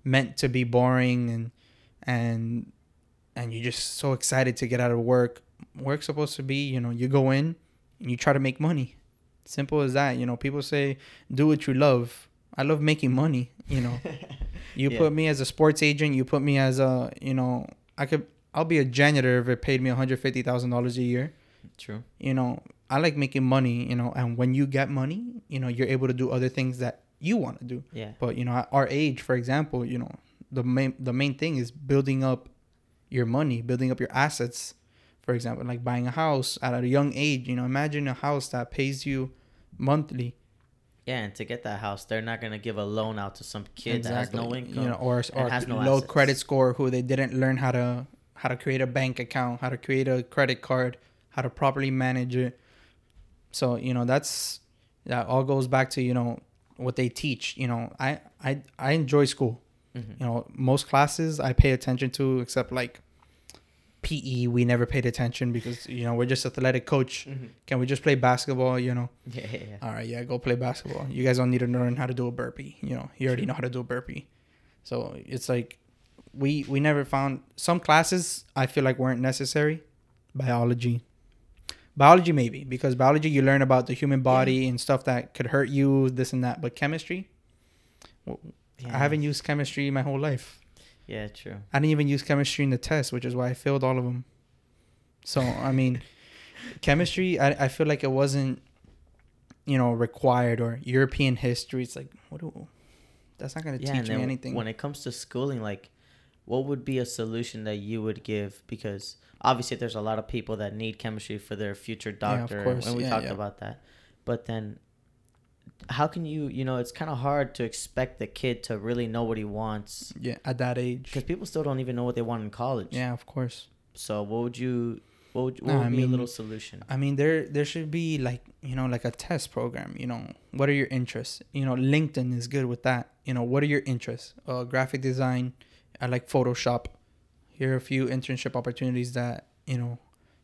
meant to be boring and and and you're just so excited to get out of work. Work's supposed to be you know you go in and you try to make money. Simple as that you know. People say do what you love. I love making money you know. You Yeah. put me as a sports agent you put me as a you know i could i'll be a janitor if it paid me $150000 a year. True. you know i like making money you know and when you get money you know you're able to do other things that you want to do Yeah. but you know at our age for example you know the main the main thing is building up your money building up your assets for example like buying a house at a young age you know imagine a house that pays you monthly Yeah, and to get that house, they're not gonna give a loan out to some kid that has no income. you know or or has no low assets. credit score who they didn't learn how to how to create a bank account how to create a credit card how to properly manage it so you know that's that all goes back to you know what they teach you know i i, I enjoy school Mhm. you know most classes i pay attention to except like pe we never paid attention because you know we're just athletic coach Mhm. can we just play basketball you know Yeah, yeah, yeah. all right, yeah, go play basketball. You guys don't need to learn how to do a burpee. You know, you already know how to do a burpee. So it's like we we never found some classes I feel like weren't necessary. Biology. Biology maybe because biology you learn about the human body and stuff that could hurt you, this and that. But chemistry, yeah. I haven't used chemistry my whole life. Yeah, true. I didn't even use chemistry in the test, which is why I failed all of them. So I mean, chemistry, I, I feel like it wasn't, you know, required or European history. It's like what do, that's not gonna Yeah, teach me anything. when it comes to schooling, like, what would be a solution that you would give? Because obviously, there's a lot of people that need chemistry for their future Yeah, of doctor, course. and we Yeah, talked yeah. about that. But then, how can you? You know, it's kind of hard to expect the kid to really know what he wants yeah, at that age. because people still don't even know what they want in college. Yeah, of course. So, what would you? What would, what Nah, would I be a mean, little solution? I mean, there there should be like you know like a test program. You know, what are your interests? You know, LinkedIn is good with that. You know, what are your interests? Uh, graphic design. I like Photoshop. Here are a few internship opportunities that you know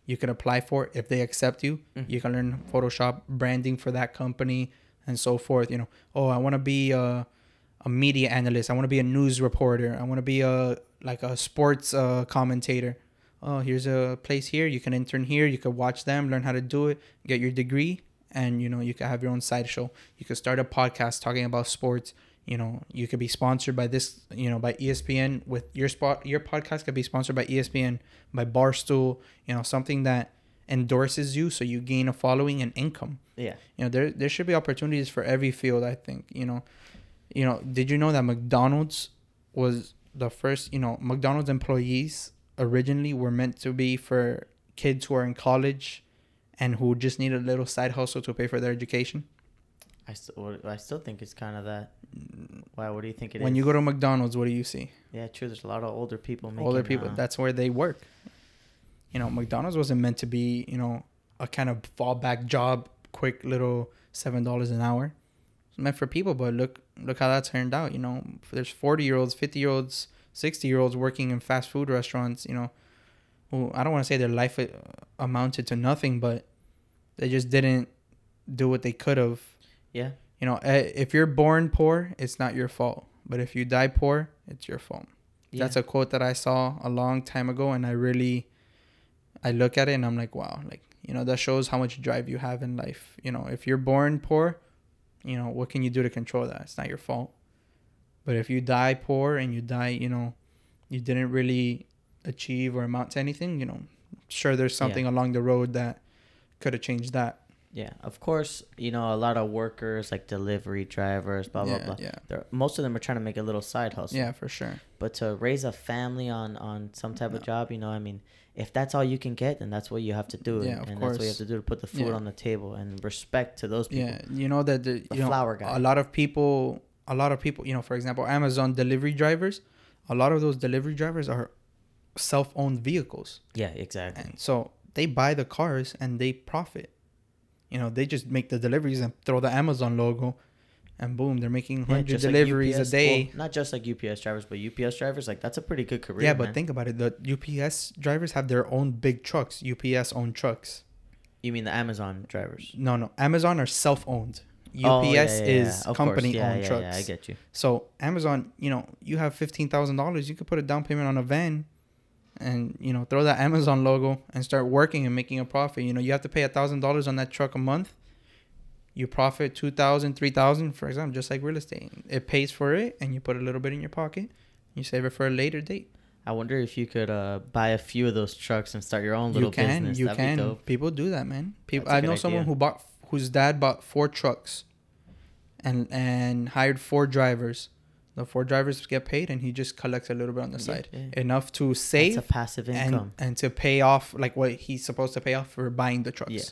you can apply for if they accept you. Mhm. You can learn Photoshop branding for that company and so forth. You know, oh, I want to be a, a media analyst. I want to be a news reporter. I want to be a like a sports uh, commentator. Oh, here's a place here. You can intern here. You can watch them, learn how to do it, get your degree, and you know you could have your own side show. You could start a podcast talking about sports. You know, you could be sponsored by this, you know, by ESPN with your spot. Your podcast could be sponsored by ESPN, by Barstool. You know, something that endorses you, so you gain a following and income. Yeah. You know, there there should be opportunities for every field. I think. You know, you know. Did you know that McDonald's was the first? You know, McDonald's employees originally were meant to be for kids who are in college, and who just need a little side hustle to pay for their education. I still, I still think it's kind of that. Why? What do you think it is? when you go to McDonald's, what do you see? yeah, true. There's a lot of older people making. Older people. uh, That's where they work. You know, McDonald's wasn't meant to be, you know, a kind of fallback job, quick little seven dollars an hour. It's meant for people, but look look how that turned out. You know, there's forty year olds, fifty year olds, sixty year olds working in fast food restaurants. You know, who I don't want to say their life uh, amounted to nothing, but they just didn't do what they could have. Yeah. You know, eh, if you're born poor, it's not your fault. But if you die poor, it's your fault. yeah. That's a quote that I saw a long time ago, and I really, I look at it and I'm like, wow, like you know that shows how much drive you have in life. You know, if you're born poor, you know what can you do to control that? It's not your fault. But if you die poor and you die, you know, you didn't really achieve or amount to anything. You know, sure there's something along the road that could have changed that. Yeah, of course, you know, a lot of workers like delivery drivers, blah blah yeah, blah. yeah, They're, most of them are trying to make a little side hustle. yeah, for sure. But to raise a family on on some type No. of job, you know, I mean, if that's all you can get, then that's what you have to do. Yeah, of and of that's what you have to do to put the food Yeah. on the table and respect to those people. Yeah, you know that the, The you know flower guy. a lot of people a lot of people you know for example amazon delivery drivers a lot of those delivery drivers are self-owned vehicles Yeah, exactly. and so they buy the cars and they profit you know they just make the deliveries and throw the amazon logo and boom they're making Yeah, 100 like deliveries UPS a day well, not just like UPS drivers, but UPS drivers, like that's a pretty good career. yeah but man. think about it the ups drivers have their own big trucks ups own trucks you mean the Amazon drivers? no no amazon are self-owned ups Oh, yeah, yeah, is company-owned trucks Yeah, I get you. So Amazon, you know, you have fifteen thousand dollars, you could put a down payment on a van, and you know, throw that Amazon logo and start working and making a profit. You know, you have to pay a thousand dollars on that truck a month. You profit two thousand, three thousand, for example, just like real estate. It pays for it, and you put a little bit in your pocket. You save it for a later date. I wonder if you could uh, buy a few of those trucks and start your own little you can, business. you That'd can. People do that, man. People. I a I good know someone who bought, whose dad bought four trucks, and and hired four drivers. The four drivers get paid, and he just collects a little bit on the Yeah, side, yeah. enough to It's save a passive and income. and to pay off like what he's supposed to pay off for buying the trucks. Yeah.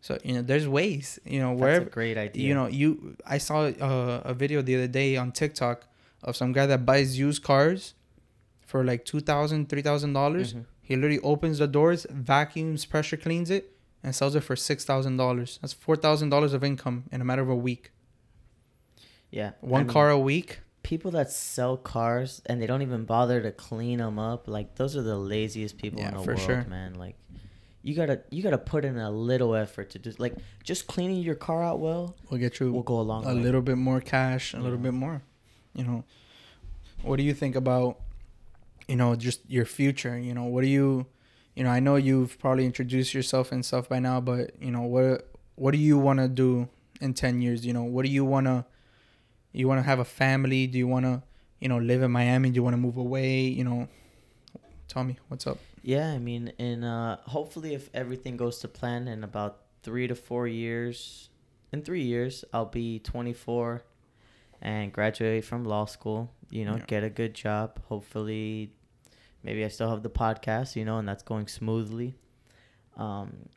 So you know, there's ways. You know, That's wherever great idea. you know you. I saw uh, a video the other day on TikTok of some guy that buys used cars for like two thousand, three thousand dollars. Mhm. He literally opens the doors, vacuums, pressure cleans it, and sells it for six thousand dollars. That's four thousand dollars of income in a matter of a week. Yeah. I One mean, car a week. People that sell cars and they don't even bother to clean them up, like those are the laziest people Yeah, in the world, sure. man. Like, you gotta you gotta put in a little effort to just like just cleaning your car out well We'll get you We'll go along. a way. little bit more cash, a little bit more. You know, what do you think about, you know, just your future? You know, what do you, you know, I know you've probably introduced yourself and stuff by now, but you know, what what do you want to do in ten years? You know, what do you want to, you want to have a family? Do you want to, you know, live in Miami? Do you want to move away? You know, tell me what's up. Yeah, I mean, in uh, hopefully if everything goes to plan in about three to four years, in three years I'll be 24, and graduate from law school. You know, Yeah. get a good job. Hopefully, maybe I still have the podcast. You know, and that's going smoothly. Um,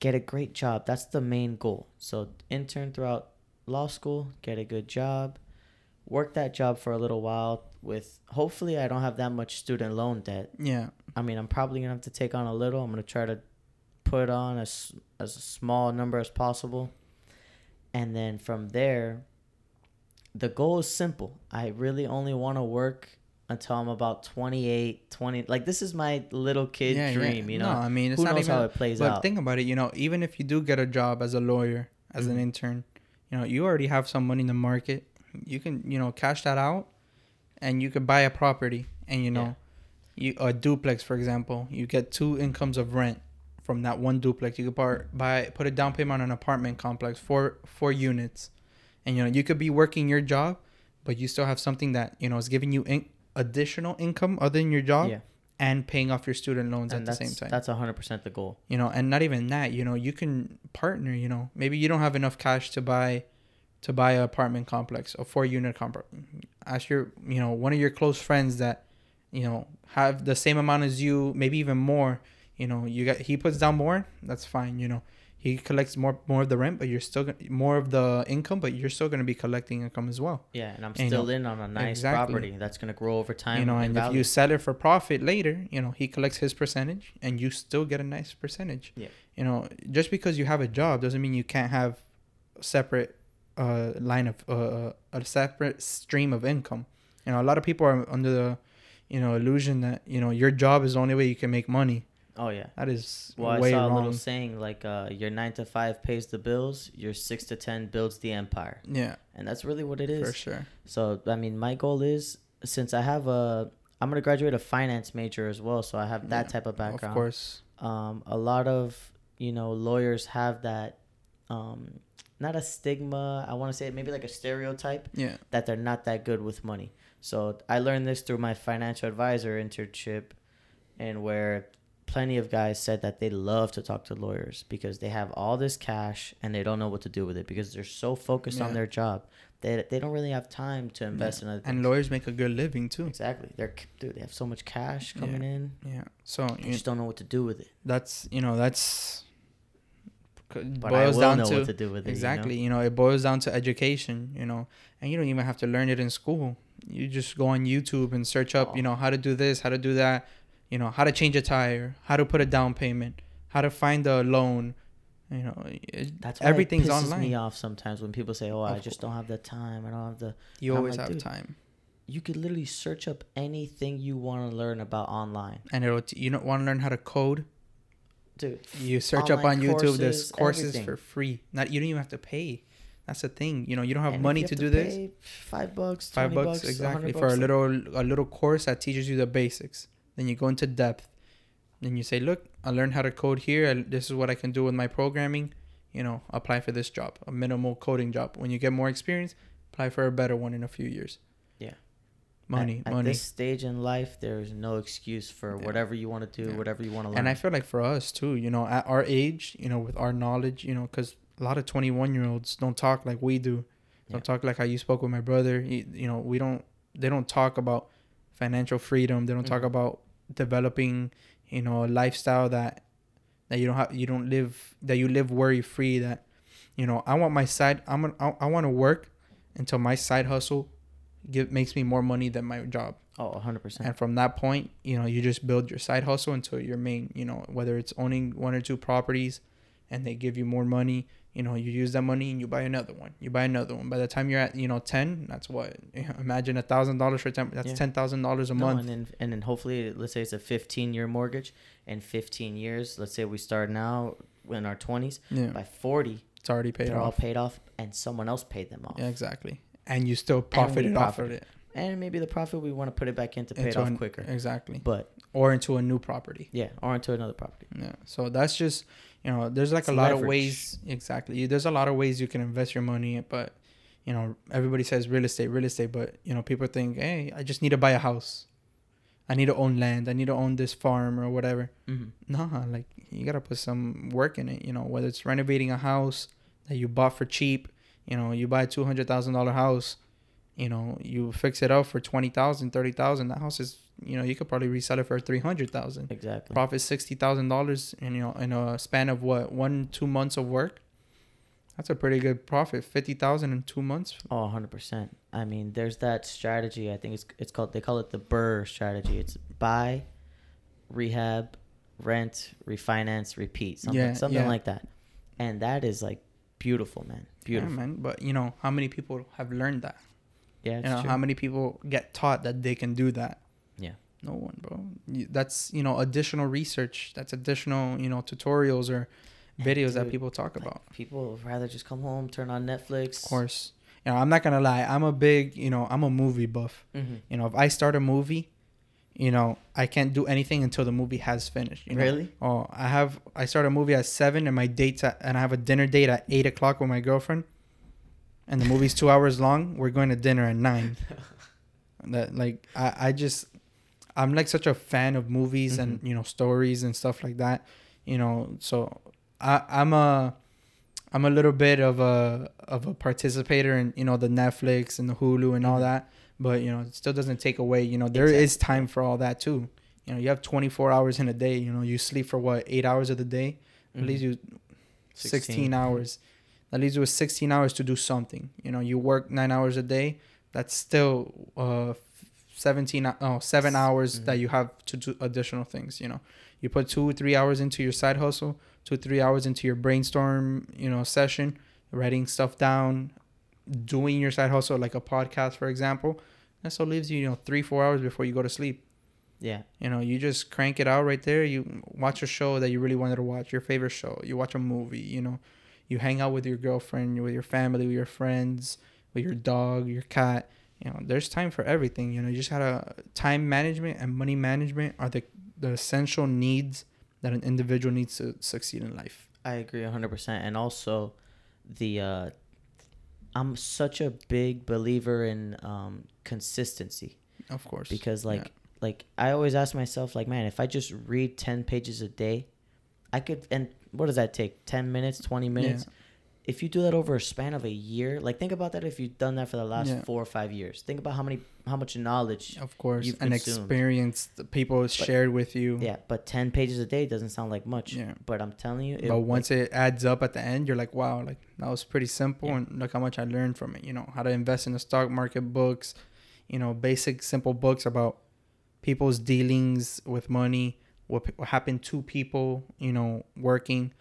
get a great job. That's the main goal. So intern throughout law school, get a good job, work that job for a little while. With hopefully I don't have that much student loan debt. Yeah, I mean, I'm probably gonna have to take on a little. I'm gonna try to put on as as small number as possible, and then from there, the goal is simple. I really only want to work until I'm about 28, 20. Like this is my little kid yeah, dream. yeah. You know, no, I mean, it's who not knows even. how it plays But out. think about it, you know, even if you do get a job as a lawyer, as an Mhm. intern, you know, you already have some money in the market. You can, you know, cash that out and you could buy a property and you know, you a duplex for example, you get two incomes of rent from that one duplex. You could part, buy put a down payment on an apartment complex, four four units, and you know you could be working your job, but you still have something that you know is giving you in- additional income other than your job, Yeah. And paying off your student loans and at the same time. that's hundred percent the goal. you know, and not even that. You know, you can partner. You know, maybe you don't have enough cash to buy to buy an apartment complex, a four unit complex. Ask your you know one of your close friends that you know have the same amount as you, maybe even more. You know, you got he puts down more. That's fine. You know, he collects more more of the rent, but you're still gonna, more of the income, but you're still going to be collecting income as well. Yeah, and I'm And, you still know, in on a nice exactly. property that's gonna grow over time. you know, and if you sell it for profit later, you know, he collects his percentage, and you still get a nice percentage. Yeah. You know, just because you have a job doesn't mean you can't have a separate uh, line of uh, a separate stream of income. You know, a lot of people are under the, you know, illusion that you know your job is the only way you can make money. Oh yeah. That is Well, I saw a little saying like, uh, "Your nine to five pays the bills. Your six to ten builds the empire," Yeah, and that's really what it is. for sure. So I mean, my goal is since I have a, I'm gonna graduate a finance major as well, so I have that Yeah, type of background. Of course. Um, a lot of you know lawyers have that, um, not a stigma. I want to say maybe like a stereotype Yeah. that they're not that good with money. So I learned this through my financial advisor internship, and where plenty of guys said that they love to talk to lawyers because they have all this cash and they don't know what to do with it because they're so focused Yeah. on their job. They, they don't really have time to invest in other things. And lawyers make a good living too. Exactly. They're dude. They have so much cash Yeah. coming in. Yeah. So You you, just don't know what to do with it. that's you know that's But boils I will down know to what to do with it. exactly You you know it boils down to education you know and you don't even have to learn it in school you just go on youtube and search up you Oh. know how to do this how to do that you know how to change a tire how to put a down payment how to find a loan you know it, That's why everything's it pisses online me off sometimes when people say, "Oh, I Of just don't have the time. I don't have the." you I'm always like, have time You could literally search up anything you want to learn about online, and it'll t- you don't want to learn how to code dude. you search up on Online youtube there's courses, courses everything. for free not you don't even have to pay that's the thing you know you don't have And money to have do this pay five bucks, five bucks, bucks, exactly 100 for a little a little course that teaches you the basics then you go into depth then you say look i learned how to code here and this is what i can do with my programming you know apply for this job a minimal coding job when you get more experience apply for a better one in a few years Yeah. money at, money At this stage in life, there's no excuse for Yeah. whatever you want to do, Yeah. whatever you want to learn. and i feel like for us too you know at our age you know with our knowledge you know because a lot of 21 year olds don't talk like we do don't Yeah. talk like how you spoke with my brother you, you know we don't they don't talk about financial freedom they don't talk Mhm. about developing you know a lifestyle that that you don't have you don't live that you live worry free that you know i want my side i'm gonna i, I want to work until my side hustle give makes me more money than my job oh, 100 percent. and from that point you know you just build your side hustle until your main you know whether it's owning one or two properties and they give you more money you know you use that money and you buy another one you buy another one by the time you're at you know 10 that's what imagine a thousand dollars for 10 that's Yeah. ten thousand dollars a No, month and then and then hopefully, let's say it's a 15 year mortgage, and 15 years. Let's say we start now in our 20s. yeah By 40, it's already paid they're all off paid off, and someone else paid them off. yeah exactly and you still profited off of it And maybe the profit we want to put it back in to pay it off an- quicker. exactly But or into a new property yeah, or into another property. Yeah. So that's just you know, there's like It's a lot of ways exactly. There's a lot of ways you can invest your money, but you know, everybody says real estate, real estate, but you know, people think, hey, I just need to buy a house. I need to own land. I need to own this farm or whatever. Mm-hmm. Nah, like you gotta put some work in it. You know, whether it's renovating a house that you bought for cheap. You know, you buy a two hundred thousand dollar house. You know, you fix it up for twenty thousand, thirty thousand. That house is, you know, you could probably resell it for three hundred thousand Exactly. profit sixty thousand dollars in you know in a span of what one two months of work. That's a pretty good profit. Fifty thousand in two months. Oh, 100%. I mean, there's that strategy. I think it's it's called they call it the BRRRR strategy. It's buy, rehab, rent, refinance, repeat. Something Yeah, something yeah. like that. And that is like beautiful, man. Beautiful. Yeah, man. But you know how many people have learned that? Yeah, you know true. how many people get taught that they can do that? Yeah. No one, bro. That's you know additional research. That's additional you know tutorials or And videos that people talk like, about. People would rather just come home, turn on Netflix. Of course. You know, I'm not gonna lie. I'm a big, you know, I'm a movie buff. hmm You know, if I start a movie, you know, I can't do anything until the movie has finished. You know? Really? Oh, I have. I start a movie at seven, and my date's at, and I have a dinner date at eight o'clock with my girlfriend, and the movie's two hours long. We're going to dinner at nine. that like I, I just I'm like such a fan of movies and Mhm. you know stories and stuff like that. You know, so I I'm a I'm a little bit of a of a participator in you know the Netflix and the Hulu and all Mhm. that, but you know it still doesn't take away. You know there is Exactly. time for all that too. You know you have 24 hours in a day. You know you sleep for what eight hours of the day. At least Mhm. you 16 hours. That leaves you with 16 hours to do something. You know, you work nine hours a day. That's still uh, 17, oh, seven hours that Mhm. you have to do additional things. You know, you put two, three hours into your side hustle, two, three hours into your brainstorm, you know, session, writing stuff down, doing your side hustle, like a podcast, for example. That still leaves you, you know, three, four hours before you go to sleep. Yeah. You know, you just crank it out right there. You watch a show that you really wanted to watch, your favorite show. You watch a movie, you know. You hang out with your girlfriend, with your family, with your friends, with your dog, your cat. You know, there's time for everything. You know, you just gotta time management and money management are the the essential needs that an individual needs to succeed in life. I agree 100%. And also, the uh, I'm such a big believer in um, consistency Of course. because, like, Yeah. like I always ask myself, like, man, if I just read 10 pages a day, I could, and what does that take? 10 minutes, 20 minutes? If you do that over a span of a year, like, think about that if you've done that for the last Yeah. four or five years. Think about how many, how much knowledge. of course, you've an consumed. experience people shared with you. Yeah, but 10 pages a day doesn't sound like much. Yeah. But I'm telling you, it, but once it adds up at the end, you're like, wow, like that was pretty simple, Yeah. and look how much I learned from it. You know, how to invest in the stock market books, you know, basic simple books about people's dealings with money, what, what happened to people, you know, working.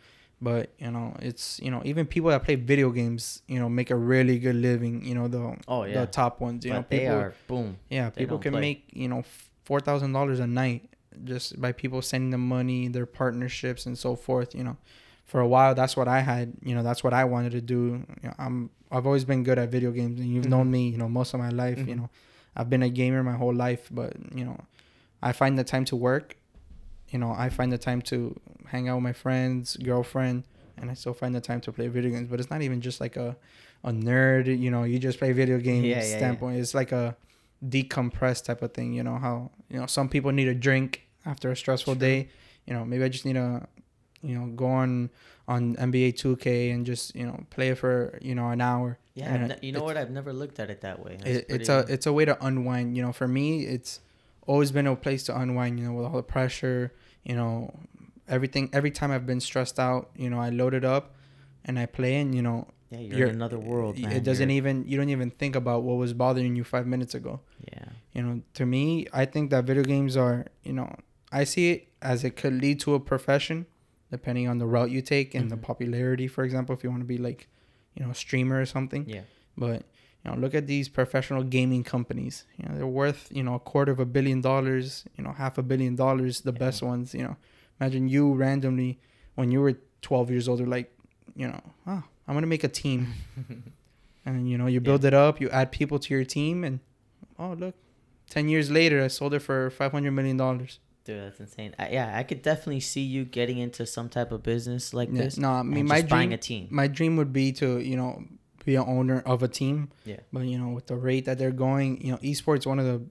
But you know, it's you know, even people that play video games, you know, make a really good living. You know, the oh, yeah. the top ones. You but know, they people are, boom. yeah, people can play. make you know four thousand dollars a night just by people sending them money, their partnerships, and so forth. You know, for a while that's what I had. You know, that's what I wanted to do. You know, I'm I've always been good at video games, and you've known Mhm. me. You know, most of my life. You Mhm. know, I've been a gamer my whole life, but you know, I find the time to work. You know, I find the time to hang out with my friends, girlfriend, and I still find the time to play video games. But it's not even just like a a nerd. You know, you just play video games Yeah, yeah, yeah. standpoint. It's like a decompress type of thing. You know how you know some people need a drink after a stressful True. day. You know, maybe I just need a, you know, go on on NBA 2K and just you know play it for you know an hour. Yeah, you know what? I've never looked at it that way. It, it's a it's a way to unwind. You know, for me, it's always been a place to unwind. You know, with all the pressure. You know, everything. Every time I've been stressed out, you know, I load it up, and I play, and you know, yeah, you're, you're- in another world, man. it doesn't You're- even you don't even think about what was bothering you five minutes ago. Yeah, You know, to me, I think that video games are, you know, I see it as it could lead to a profession, depending on the route you take and the Mhm. popularity. For example, if you want to be like, you know, a streamer or something. yeah, But you know, look at these professional gaming companies. You know, they're worth you know a quarter of a billion dollars. You know, half a billion dollars. The Yeah. best ones. You know, imagine you randomly when you were 12 years old, are like, you know, oh, I'm gonna make a team, and you know, you build it up. You add people to your team, and oh look, 10 years later, I sold it for 500 million dollars. dude, that's insane. I, yeah, I could definitely see you getting into some type of business like Yeah, this. no, I mean my just buying dream, a team. my dream would be to you know be an owner of a team. Yeah. But you know, with the rate that they're going, you know, esports one of the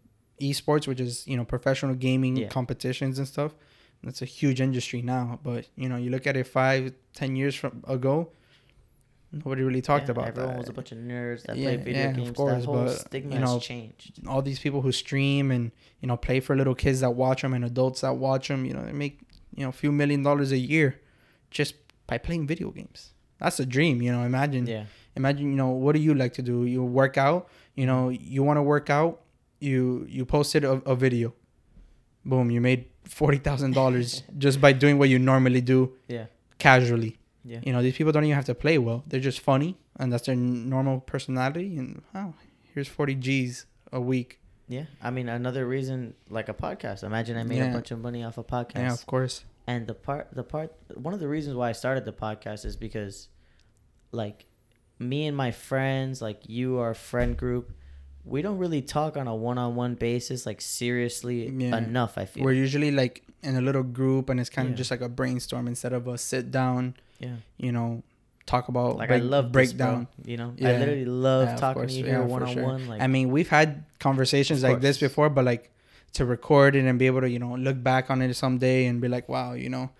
esports, which is you know professional gaming Yeah. competitions and stuff. That's a huge industry now. But you know, you look at it five, ten years from ago, nobody really talked Yeah, about everyone that. was a bunch of nerds that Yeah, played video yeah, of course, that whole but, stigma you know, has changed. All these people who stream and you know play for little kids that watch them and adults that watch them, you know, they make you know a few million dollars a year just by playing video games. That's a dream, you know. Imagine Yeah, imagine you know what do you like to do? You work out you know you want to work out you you posted a, a video. Boom you made $40000 just by doing what you normally do yeah, casually. Yeah. you know these people don't even have to play well. They're just funny and that's their normal personality and oh here's 40 g's a week. Yeah, I mean another reason like a podcast. Imagine I made a bunch of money off a podcast. yeah of course. And the part, the part, one of the reasons why I started the podcast is because, like, me and my friends, like you, our friend group, we don't really talk on a one-on-one basis like seriously Yeah. enough. I feel. We're usually like in a little group, and it's kind of just like a brainstorm instead of a sit down. yeah. You know, talk about Like break, I love breakdown. You know, I literally love Yeah, talking course. to you Yeah, here one on one. Like I mean, we've had conversations like this before, but like to record it and be able to, you know, look back on it someday and be like, wow, you know,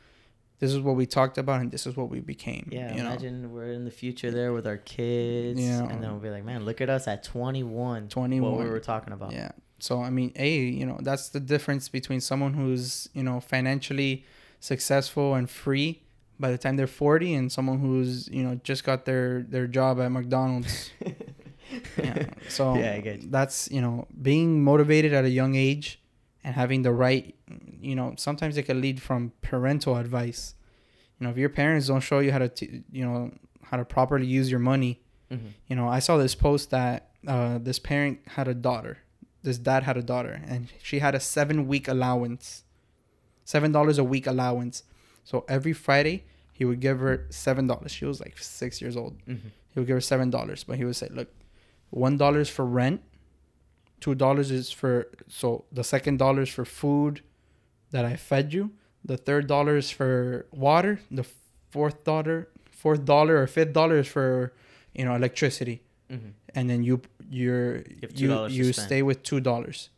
this is what we talked about and this is what we became. Yeah, you know? imagine we're in the future there with our kids, Yeah. and then we'll be like, man, look at us at 21. 21. What we were talking about. Yeah. So I mean, a you know that's the difference between someone who's you know financially successful and free by the time they're forty, and someone who's you know just got their their job at McDonald's. yeah. So Yeah, I get you. that's you know being motivated at a young age and having the right you know sometimes it can lead from parental advice. You know, if your parents don't show you how to t- you know how to properly use your money, Mhm. you know, I saw this post that uh, this parent had a daughter. This dad had a daughter, and she had a seven week allowance, seven dollars a week allowance. So every Friday, he would give her seven dollars. She was like six years old. Mhm. He would give her seven dollars, but he would say, "Look, one dollar is for rent, two dollars is for so the second dollar is for food that I fed you. The third dollar is for water. The fourth dollar, fourth dollar or fifth dollar is for you know electricity." Mhm. and then you you're you you stay with two dollars.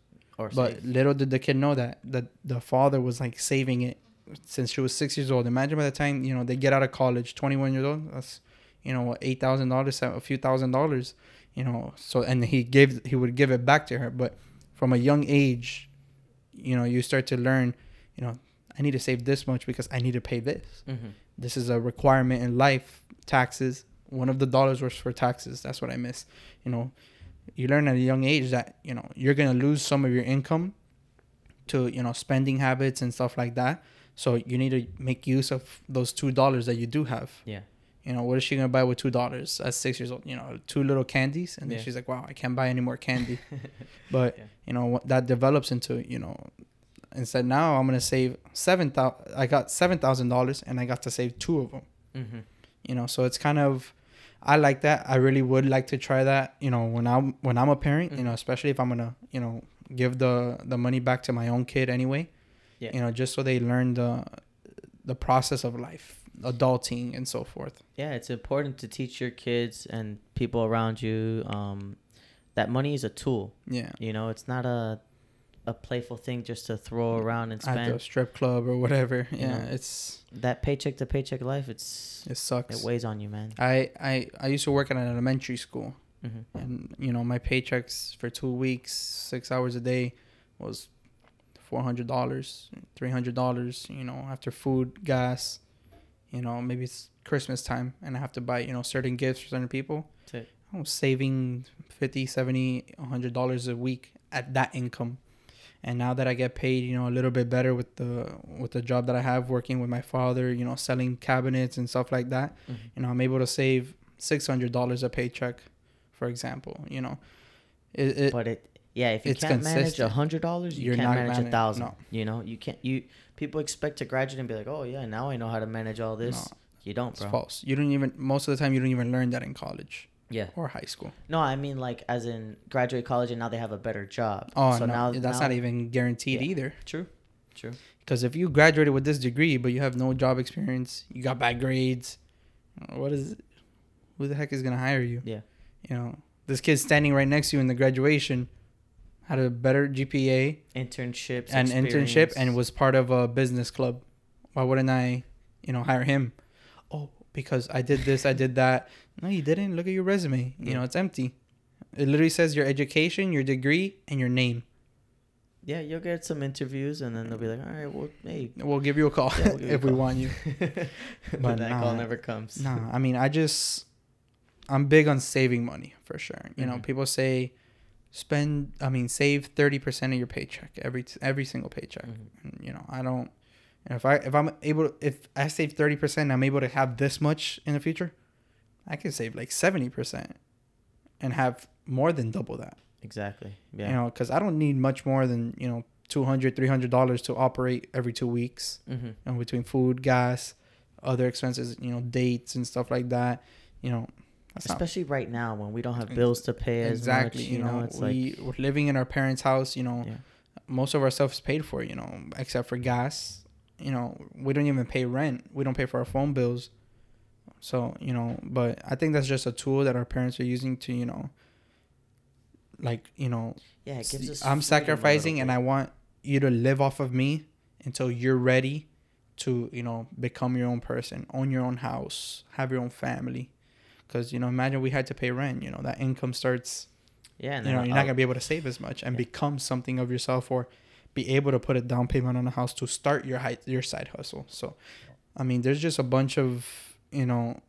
But save. little did the kid know that that the father was like saving it since she was six years old. Imagine by the time you know they get out of college, twenty one years old. That's you know what eight thousand dollars, a few thousand dollars. You know, so and he gave he would give it back to her. But from a young age, you know, you start to learn. You know, I need to save this much because I need to pay this Mhm. this is a requirement in life taxes one of the dollars was for taxes that's what i miss you know you learn at a young age that you know you're gonna lose some of your income to you know spending habits and stuff like that so you need to make use of those two dollars that you do have Yeah. You know what is she gonna buy with two dollars at six years old you know two little candies and then Yeah. she's like wow i can't buy any more candy but Yeah. you know that develops into you know instead now i'm gonna save seven thousand i got seven thousand dollars and i got to save two of them Mhm. you know so it's kind of i like that i really would like to try that you know when i'm when i'm a parent you know Mhm. especially if i'm gonna you know give the the money back to my own kid anyway Yeah. you know just so they learn the the process of life adulting and so forth. Yeah, it's important to teach your kids and people around you um, that money is a tool. yeah. You know, it's not a a playful thing just to throw around and spend at the strip club or whatever. You yeah know. it's That paycheck to paycheck life, it's it sucks. it weighs on you, man. I, I i used to work at an elementary school. Hmm and you know my paychecks for two weeks six hours a day was four hundred dollars three hundred dollars you know after food gas you know maybe it's christmas time and i have to buy you know certain gifts for certain people i was saving 50 70 100 dollars a week at that income and now that i get paid you know a little bit better with the with the job that i have working with my father you know selling cabinets and stuff like that hmm you know i'm able to save $600 a paycheck for example you know it, it But it, yeah, if you can't manage a hundred dollars, you You're can't manage a thousand. no. You know, you can't. You people expect to graduate and be like, oh yeah, now I know how to manage all this. No, you don't, it's bro. false you don't even most of the time you don't even learn that in college Yeah. or high school No, I mean like as in graduate college and now they have a better job. oh so no now that's now- not even guaranteed Yeah. either true. True. because if you graduated with this degree but you have no job experience you got bad grades what is who the heck is gonna hire you Yeah. you know this kid standing right next to you in the graduation had a better gpa Internships and internship and was part of a business club. Why wouldn't I, you know, hire him? Oh, because I did this, I did that. No, you didn't. Look at your resume. You know, it's empty. It literally says your education, your degree, and your name. Yeah, you'll get some interviews and then they'll be like, all right, well, hey, We'll give you a call Yeah, we'll you a if we want you. but But that nah. call never comes. Nah, I mean, I just, I'm big on saving money for sure. You know, Mhm. people say, spend. I mean, save thirty percent of your paycheck every every single paycheck. Mhm. And, you know i don't if i if i'm able to, if i save 30% i'm able to have this much in the future i can save like 70% and have more than double that Exactly. Yeah. you know because i don't need much more than you know 200 300 dollars to operate every two weeks mm-hmm. know, between food gas other expenses you know dates and stuff like that you know That's not especially right now when we don't have bills to pay as exactly. much. you know, it's we like we're living in our parents' house. You know, Yeah. most of our stuff is paid for. You know, except for gas. You know, we don't even pay rent. We don't pay for our phone bills. So you know, but I think that's just a tool that our parents are using to you know, like you know, yeah, it gives us. I'm sacrificing and I want you to live off of me until you're ready to, you know, become your own person, own your own house, have your own family. Cuz you know, imagine we had to pay rent, you know, that income starts, yeah, and you know, you're not going to be able to save as much and Yeah. become something of yourself or be able to put a down payment on a house to start your high, your side hustle. So, I mean, there's just a bunch of, you know,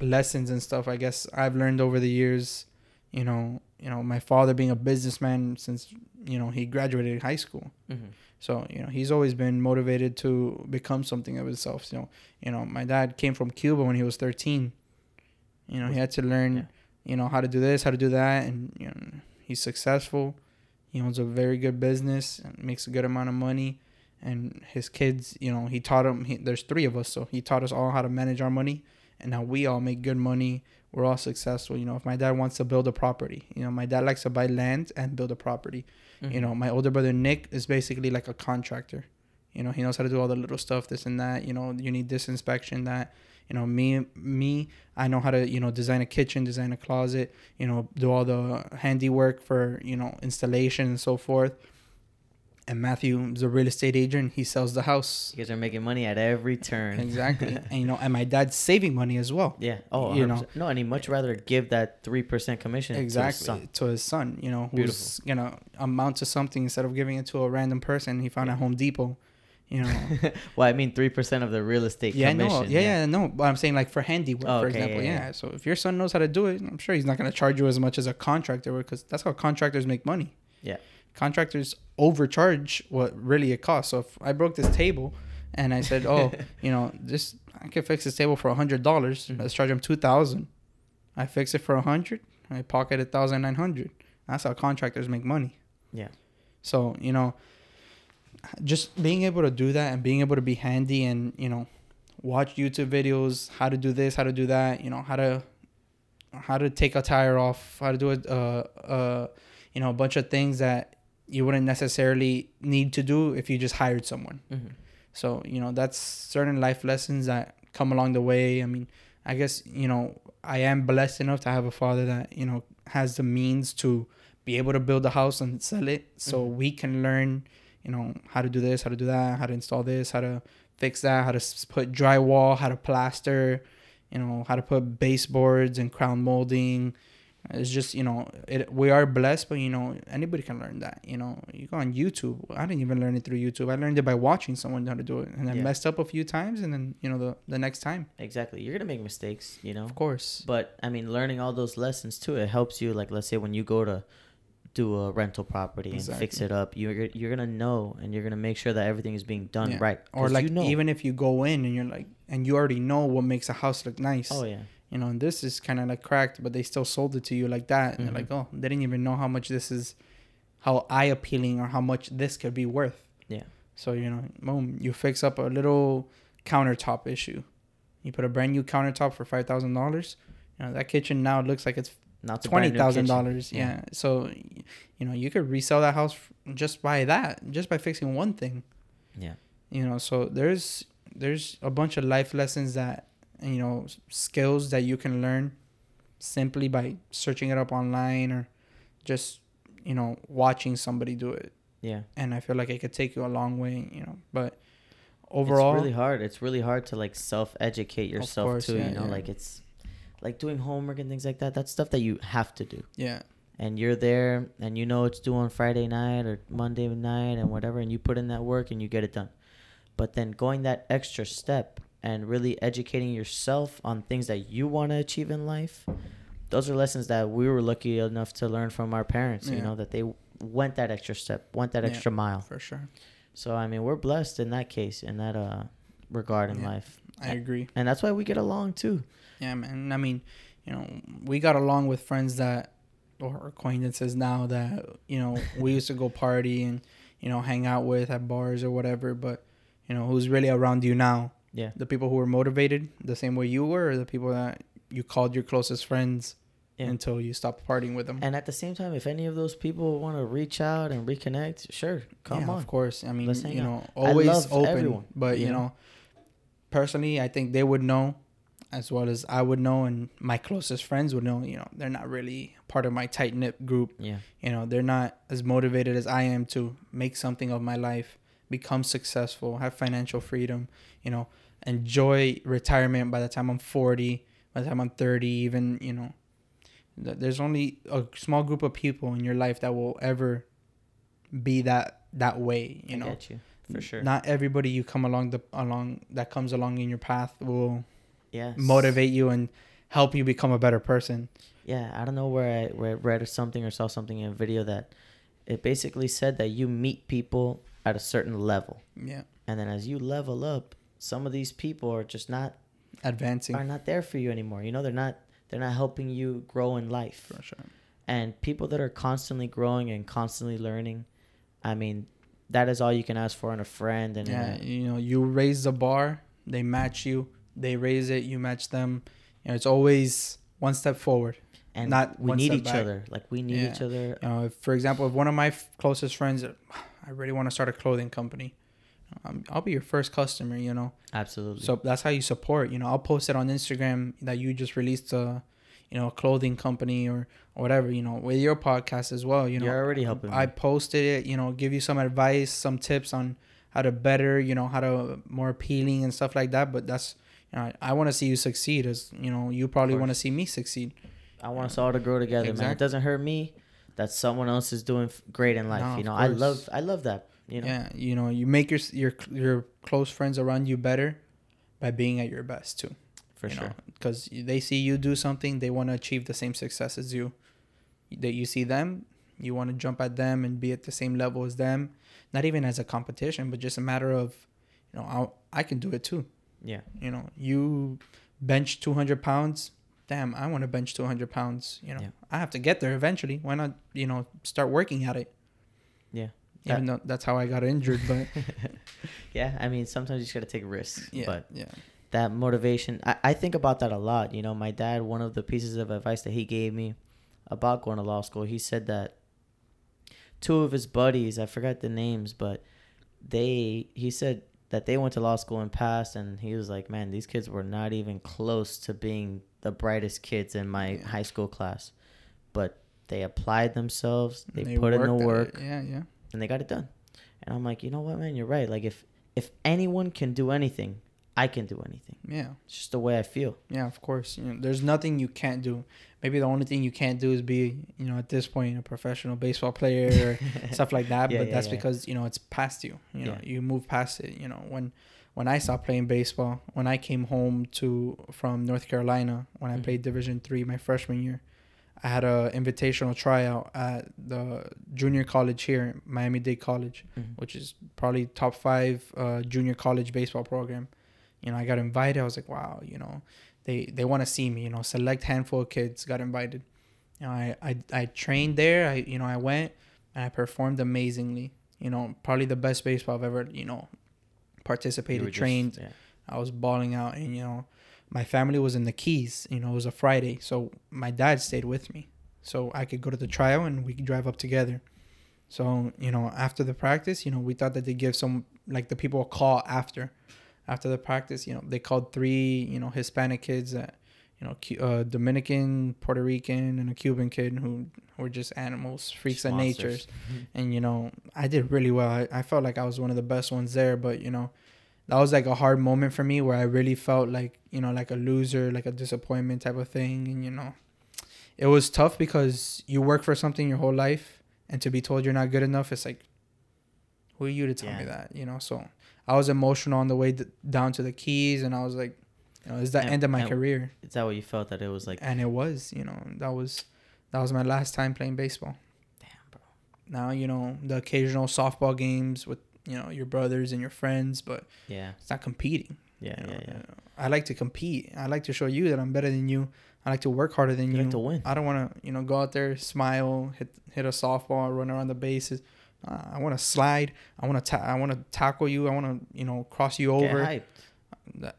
lessons and stuff I guess I've learned over the years, you know, you know, my father being a businessman since, you know, he graduated high school. Mhm. So, you know, he's always been motivated to become something of himself. You know, you know, my dad came from Cuba when he was 13. You know, he had to learn, Yeah. you know, how to do this, how to do that, and you know, he's successful. He owns a very good business and makes a good amount of money. And his kids, you know, he taught them. He, there's three of us, so he taught us all how to manage our money, and now we all make good money. We're all successful. You know, if my dad wants to build a property, you know, my dad likes to buy land and build a property. You Mhm. know, my older brother Nick is basically like a contractor. You know, he knows how to do all the little stuff, this and that. You know, you need this inspection, that. You know, me, me, I know how to, you know, design a kitchen, design a closet. You know, do all the handiwork for, you know, installation and so forth. And Matthew is a real estate agent. He sells the house. You guys are making money at every turn. Exactly. and you know, and my dad's saving money as well. Yeah. Oh, You you know. No, and he much rather give that three percent commission exactly to his son. to his son you know who's gonna amount to something instead of giving it to a random person he found Yeah. at home depot you know well, I mean, three percent of the real estate yeah commission. no yeah, yeah no but i'm saying like for handiwork Oh, for okay, example yeah, yeah, yeah. so if your son knows how to do it i'm sure he's not gonna charge you as much as a contractor would because that's how contractors make money Yeah. contractors overcharge what really it costs so if i broke this table and i said oh you know this i can fix this table for a hundred dollars Mhm. let's charge him two thousand i fix it for a hundred i pocket a thousand nine hundred that's how contractors make money Yeah. so you know just being able to do that and being able to be handy and you know watch youtube videos how to do this how to do that you know how to how to take a tire off how to do it uh uh you know a bunch of things that you wouldn't necessarily need to do if you just hired someone Mhm. so, you know, that's certain life lessons that come along the way. I mean, I guess, you know, I am blessed enough to have a father that, you know, has the means to be able to build a house and sell it. So Mhm. we can learn, you know, how to do this, how to do that, how to install this, how to fix that, how to put drywall, how to plaster, you know, how to put baseboards and crown molding. It's just, you know, it, we are blessed, but, you know, anybody can learn that. You know, you go on YouTube. I didn't even learn it through YouTube. I learned it by watching someone how to do it. And I Yeah. messed up a few times. And then, you know, the, the next time, Exactly. You're gonna make mistakes, you know. of course. But I mean, learning all those lessons too, it helps you. Like, let's say when you go to do a rental property and fix it up, you're you're gonna know and you're gonna make sure that everything is being done Yeah. right. Or like, you know. even if you go in and you're like, and you already know what makes a house look nice. oh yeah, you know, and this is kind of like cracked, but they still sold it to you like that. And Mhm. you're like, oh, they didn't even know how much this is, how eye appealing or how much this could be worth. Yeah. So, you know, boom, you fix up a little countertop issue. You put a brand new countertop for $5,000. You know, that kitchen now looks like it's the twenty thousand dollars. Yeah. Yeah. So, you know, you could resell that house just by that, just by fixing one thing. Yeah. You know, so there's there's a bunch of life lessons that you know skills that you can learn simply by searching it up online or just you know watching somebody do it. Yeah. And I feel like it could take you a long way. You know, but overall, it's really hard. It's really hard to like self educate yourself course, too. yeah, you know, yeah. like it's like doing homework and things like that. That's stuff that you have to do. yeah, And you're there, and you know it's due on Friday night or Monday night and whatever, and you put in that work and you get it done. But then going that extra step and really educating yourself on things that you want to achieve in life, those are lessons that we were lucky enough to learn from our parents. You know that they went that extra step, went that Yeah. extra mile. for sure. So I mean, we're blessed in that case, in that uh regard in Yeah. life, I agree. and that's why we get along too. Yeah, man. I mean, you know, we got along with friends that or acquaintances now that you know we used to go party and you know hang out with at bars or whatever. But you know, who's really around you now? Yeah. The people who were motivated the same way you were, or the people that you called your closest friends Yeah. until you stopped partying with them. And at the same time, if any of those people want to reach out and reconnect, sure, come yeah, on. of course. I mean, you know, I always open. everyone, but you you know? Personally, I think they would know, as well as I would know, and my closest friends would know. You know, they're not really part of my tight knit group. Yeah, You know, they're not as motivated as I am to make something of my life, become successful, have financial freedom. You know, enjoy retirement by the time I'm 40, by the time I'm 30, even. You know, there's only a small group of people in your life that will ever be that that way. You know, you for sure. not everybody you come along the along that comes along in your path will yeah, motivate you and help you become a better person. Yeah, I don't know where I, where I read or something or saw something in a video that it basically said that you meet people at a certain level, Yeah, and then as you level up, some of these people are just not advancing are not there for you anymore. You know, they're not they're not helping you grow in life. for sure. And people that are constantly growing and constantly learning, I mean, that is all you can ask for in a friend and Yeah, a- you know, you raise the bar, they match you. They raise it, you match them. You know, it's always one step forward. and not we need each back. other. Like we need Yeah. each other. You know, if, for example, if one of my f- closest friends, I really want to start a clothing company, um, I'll be your first customer. You know, Absolutely. so that's how you support. You know, I'll post it on Instagram that you just released a, you know, a clothing company or, or whatever. You know, with your podcast as well. You know, You're already helping I posted it. You know, give you some advice, some tips on how to better. You know, how to more appealing and stuff like that. But that's you know, I, I want to see you succeed. As you know, you probably want to see me succeed. I want us all to grow together, man. It doesn't hurt me that someone else is doing great in life. No, you know, I love I love that. You know, Yeah, you know, you make your your your close friends around you better by being at your best too. For sure. Because they see you do something, they want to achieve the same success as you. That you see them, you want to jump at them and be at the same level as them. Not even as a competition, but just a matter of, you know, I I can do it too. Yeah, You know, you bench two hundred pounds. Damn, I want to bench two hundred pounds. You know, Yeah. I have to get there eventually. Why not? You know, start working at it. yeah, Even though that's how I got injured, but yeah. I mean, sometimes you just gotta take risks. yeah, But yeah. That motivation, I, I think about that a lot. You know, my dad, one of the pieces of advice that he gave me about going to law school, he said that two of his buddies, I forgot the names, but they, he said that they went to law school and passed, and he was like, man, these kids were not even close to being the brightest kids in my Yeah. high school class, but they applied themselves, they, They put in the work. Yeah, yeah. and they got it done. And I'm like, you know what, man, you're right. Like if if anyone can do anything, I can do anything. Yeah, It's just the way I feel. yeah, of course. You know, there's nothing you can't do. Maybe the only thing you can't do is be, you know, at this point, a professional baseball player or stuff like that. Yeah, but yeah, that's yeah. because you know it's past you. You know, you move past it. You know, when when I stopped playing baseball, when I came home to from North Carolina, when I Mhm. played Division three my freshman year, I had a invitational tryout at the junior college here, Miami Dade College. Mhm. which is probably top five uh, junior college baseball program. You know, I got invited. I was like, wow, you know, they they want to see me. You know, select handful of kids got invited. You know, I, I I trained there. I you know I went and I performed amazingly. You know, probably the best baseball I've ever you know You participated, just- trained. yeah. I was balling out, and you know, my family was in the Keys. You know, it was a Friday, so my dad stayed with me, so I could go to the trial and we could drive up together. So you know, after the practice, you know, we thought that they give some like the people a call after, after the practice. You know, they called three you know Hispanic kids that you know uh, Dominican, Puerto Rican, and a Cuban kid who were just animals, freaks of monsters. natures and you know i did really well. I, I felt like i was one of the best ones there but you know that was like a hard moment for me where i really felt like you know like a loser like a disappointment type of thing. And you know it was tough because you work for something your whole life and to be told you're not good enough it's like who are you to tell me that you know? So i was emotional on the way d- down to the keys and i was like you know it's the And- end of my career Is that what you felt that it was like? and it was you know that was that was my last time playing baseball Damn, bro. now you know the occasional softball games with you know your brothers and your friends but Yeah, it's not competing yeah, you know? yeah, yeah. Uh, i like to compete i like to show you that i'm better than you i like to work harder than You you like to win. i don't want to you know go out there smile hit hit a softball run around the bases uh, i want to slide i want to ta- i want to tackle you i want to you know cross you Get over hyped.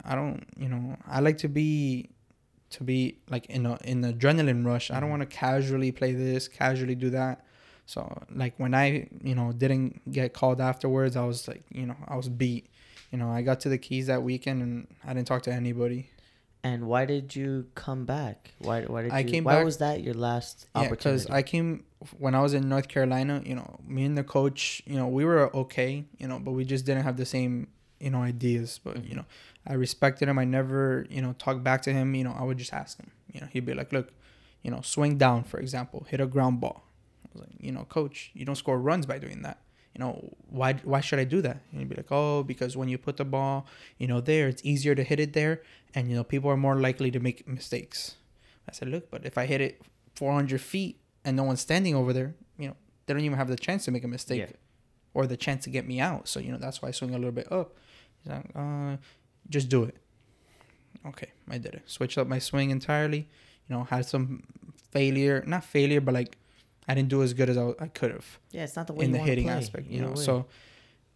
I don't you know i like to be to be like in a in the adrenaline rush. I don't Mhm. want to casually play this, casually do that. So like when I you know didn't get called afterwards, I was like you know I was beat. You know I got to the keys that weekend and I didn't talk to anybody. And why did you come back? Why why did I you? came why back- was that your last Yeah, because? I came when I was in North Carolina. You know, me and the coach, you know, we were okay. You know, but we just didn't have the same you know ideas. But Mhm. you know, I respected him. I never you know talked back to him. You know, I would just ask him. You know, he'd be like, "Look, you know, swing down, for example, hit a ground ball." I was like, "You know, coach, you don't score runs by doing that." You know, why why should I do that? And he'd be like, "Oh, because when you put the ball, you know, there, it's easier to hit it there, and you know, people are more likely to make mistakes." I said, "Look, but if I hit it 400 feet and no one's standing over there, you know, they don't even have the chance to make a mistake Yeah. or the chance to get me out. So, you know, that's why I swing a little bit up. He's like, uh, just do it. Okay, I did it. Switched up my swing entirely. You know, had some failure, not failure, but like I didn't do as good as I, I could have yeah, it's not the way in the hitting aspect, you know. way. So,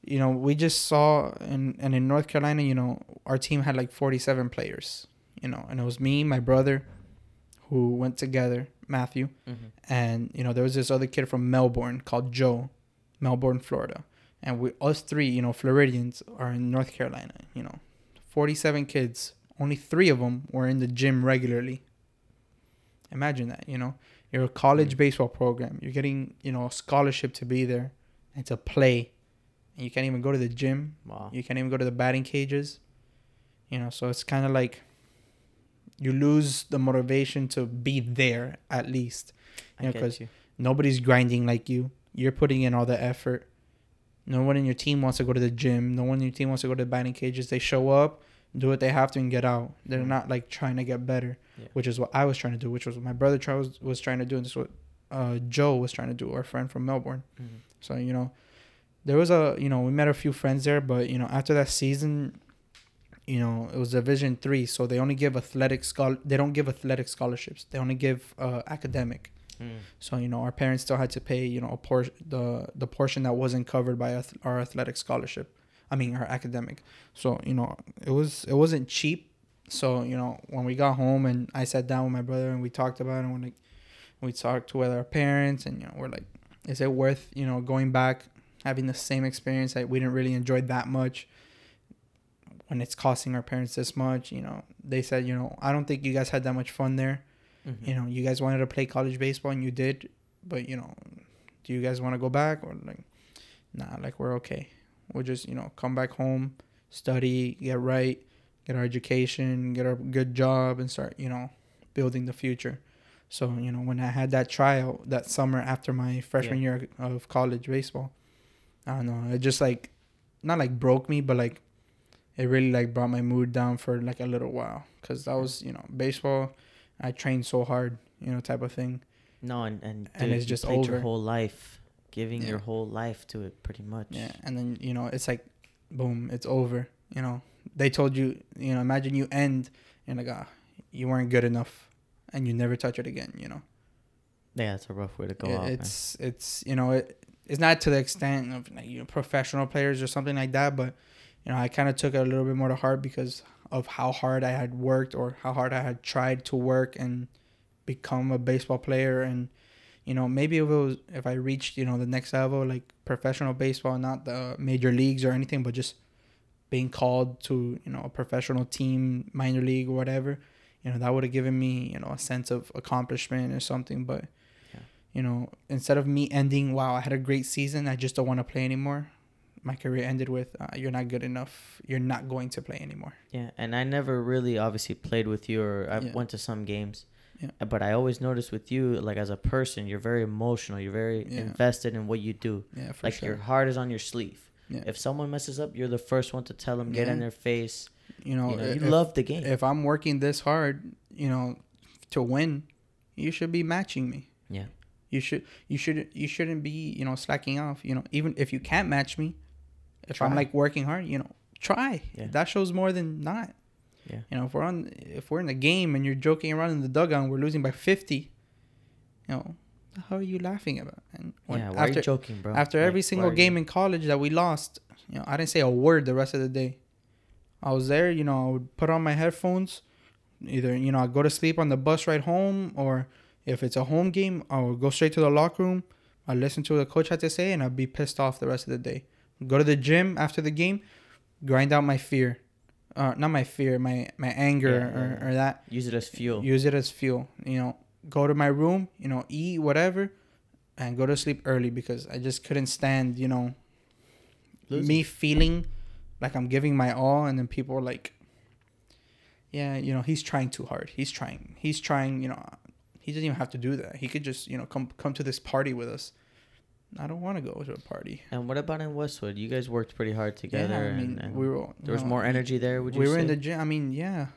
you know, we just saw and and in North Carolina, you know, our team had like 47 players, you know, and it was me, my brother, who went together, Matthew, Mhm. and you know there was this other kid from Melbourne called Joe, Melbourne, Florida, and we us three, you know, Floridians are in North Carolina. You know, forty-seven kids, only three of them were in the gym regularly. Imagine that, you know, you're a college Mm. baseball program, you're getting you know a scholarship to be there and to play, and you can't even go to the gym, wow. you can't even go to the batting cages. You know, so it's kind of like you lose the motivation to be there at least you know, get 'cause you. nobody's grinding like you. You're putting in all the effort. No one in your team wants to go to the gym. No one in your team wants to go to the batting cages. They show up, do what they have to, and get out. They're Mhm. not like trying to get better, Yeah. which is what I was trying to do, which was what my brother Charles was, was trying to do, and this is what uh, Joe was trying to do, our friend from Melbourne. Mhm. So you know, there was a you know we met a few friends there, but you know after that season, you know it was Division three, so they only give athletic schol. They don't give athletic scholarships. They only give uh, academic. Mm. So you know, our parents still had to pay you know a portion the the portion that wasn't covered by our athletic scholarship. I mean, our academic. So you know, it was it wasn't cheap. So you know, when we got home and I sat down with my brother and we talked about it, and when like we talked with our parents, and you know, we're like, is it worth you know going back having the same experience that we didn't really enjoy that much? When it's costing our parents this much, you know, they said, you know, I don't think you guys had that much fun there Mhm. you know you guys wanted to play college baseball and you did but you know do you guys want to go back or like nah like we're okay we'll just you know come back home study get right get our education get a good job and start you know building the future so you know when i had that tryout that summer after my freshman year of college baseball i don't know it just like not like broke me but like it really like brought my mood down for like a little while because that was you know baseball I trained so hard, you know, type of thing. No, and and, And dude, it's you just played your over. whole life, giving Yeah. your whole life to it, pretty much. Yeah, and then you know, it's like, boom, it's over. You know, they told you, you know, imagine you end and like, ah, you weren't good enough, and you never touch it again. You know, Yeah, it's a rough way to go It- out. man. it's it's you know, it, it's not to the extent of like you know professional players or something like that, but you know, I kind of took it a little bit more to heart because of how hard I had worked or how hard I had tried to work and become a baseball player and you know maybe if it was if I reached you know the next level like professional baseball not the major leagues or anything but just being called to you know a professional team minor league or whatever you know that would have given me you know a sense of accomplishment or something but Yeah. you know instead of me ending wow I had a great season I just don't want to play anymore my career ended with uh, you're not good enough you're not going to play anymore Yeah, and I never really obviously played with you, or I Yeah. went to some games. Yeah. Uh, But I always noticed with you, like as a person, you're very emotional. You're very Yeah. invested in what you do. yeah for like sure your heart is on your sleeve. Yeah. If someone messes up, you're the first one to tell them, get in their face. you know, you know, you if- love the game. if I'm working this hard, you know, to win, you should be matching me. Yeah. You should you should you shouldn't be, you know, slacking off. You know, even if you can't match me, if I'm like working hard, you know, try. Yeah. That shows more than not. Yeah. You know, if we're on if we're in the game and you're joking around in the dugout and we're losing by fifty, you know, how are you laughing about? And when, yeah, why are after you joking, bro? after Like, every single game you- in college that we lost, you know, I didn't say a word the rest of the day. I was there, you know, I would put on my headphones, Either you know I'd go to sleep on the bus ride home, or if it's a home game, I would go straight to the locker room. I'd listen to what the coach had to say, and I'd be pissed off the rest of the day. Go to the gym after the game, grind out my fear, uh, not my fear, my my anger Yeah, or, or that. Use it as fuel. Use it as fuel. You know, go to my room, you know, eat whatever, and go to sleep early because I just couldn't stand, you know, Losing. me feeling like I'm giving my all, and then people are like, yeah, you know, he's trying too hard. He's trying. He's trying. You know, he doesn't even have to do that. He could just, you know, come come to this party with us. I don't want to go to a party. And what about in Westwood? You guys worked pretty hard together. yeah, I mean, and, and we were. there was know, more energy there. Would you we were say? in the gym. I mean, yeah,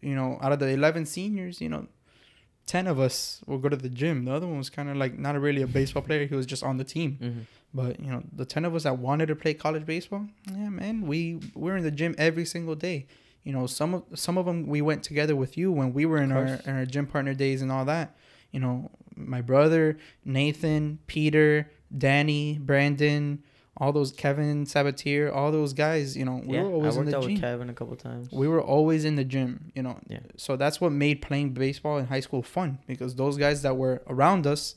you know, out of the eleven seniors, you know, ten of us will go to the gym. The other one was kind of like not really a baseball player. He was just on the team. Mhm. But you know, the ten of us that wanted to play college baseball, yeah, man, we we're in the gym every single day. You know, some of some of them we went together with you when we were in our in our gym partner days and all that. You know, my brother, Nathan, Peter, Danny, Brandon, all those Kevin Sabatier, all those guys. You know, we yeah, were I always in worked the out gym with Kevin a couple times. we were always in the gym, you know. Yeah. So that's what made playing baseball in high school fun because those guys that were around us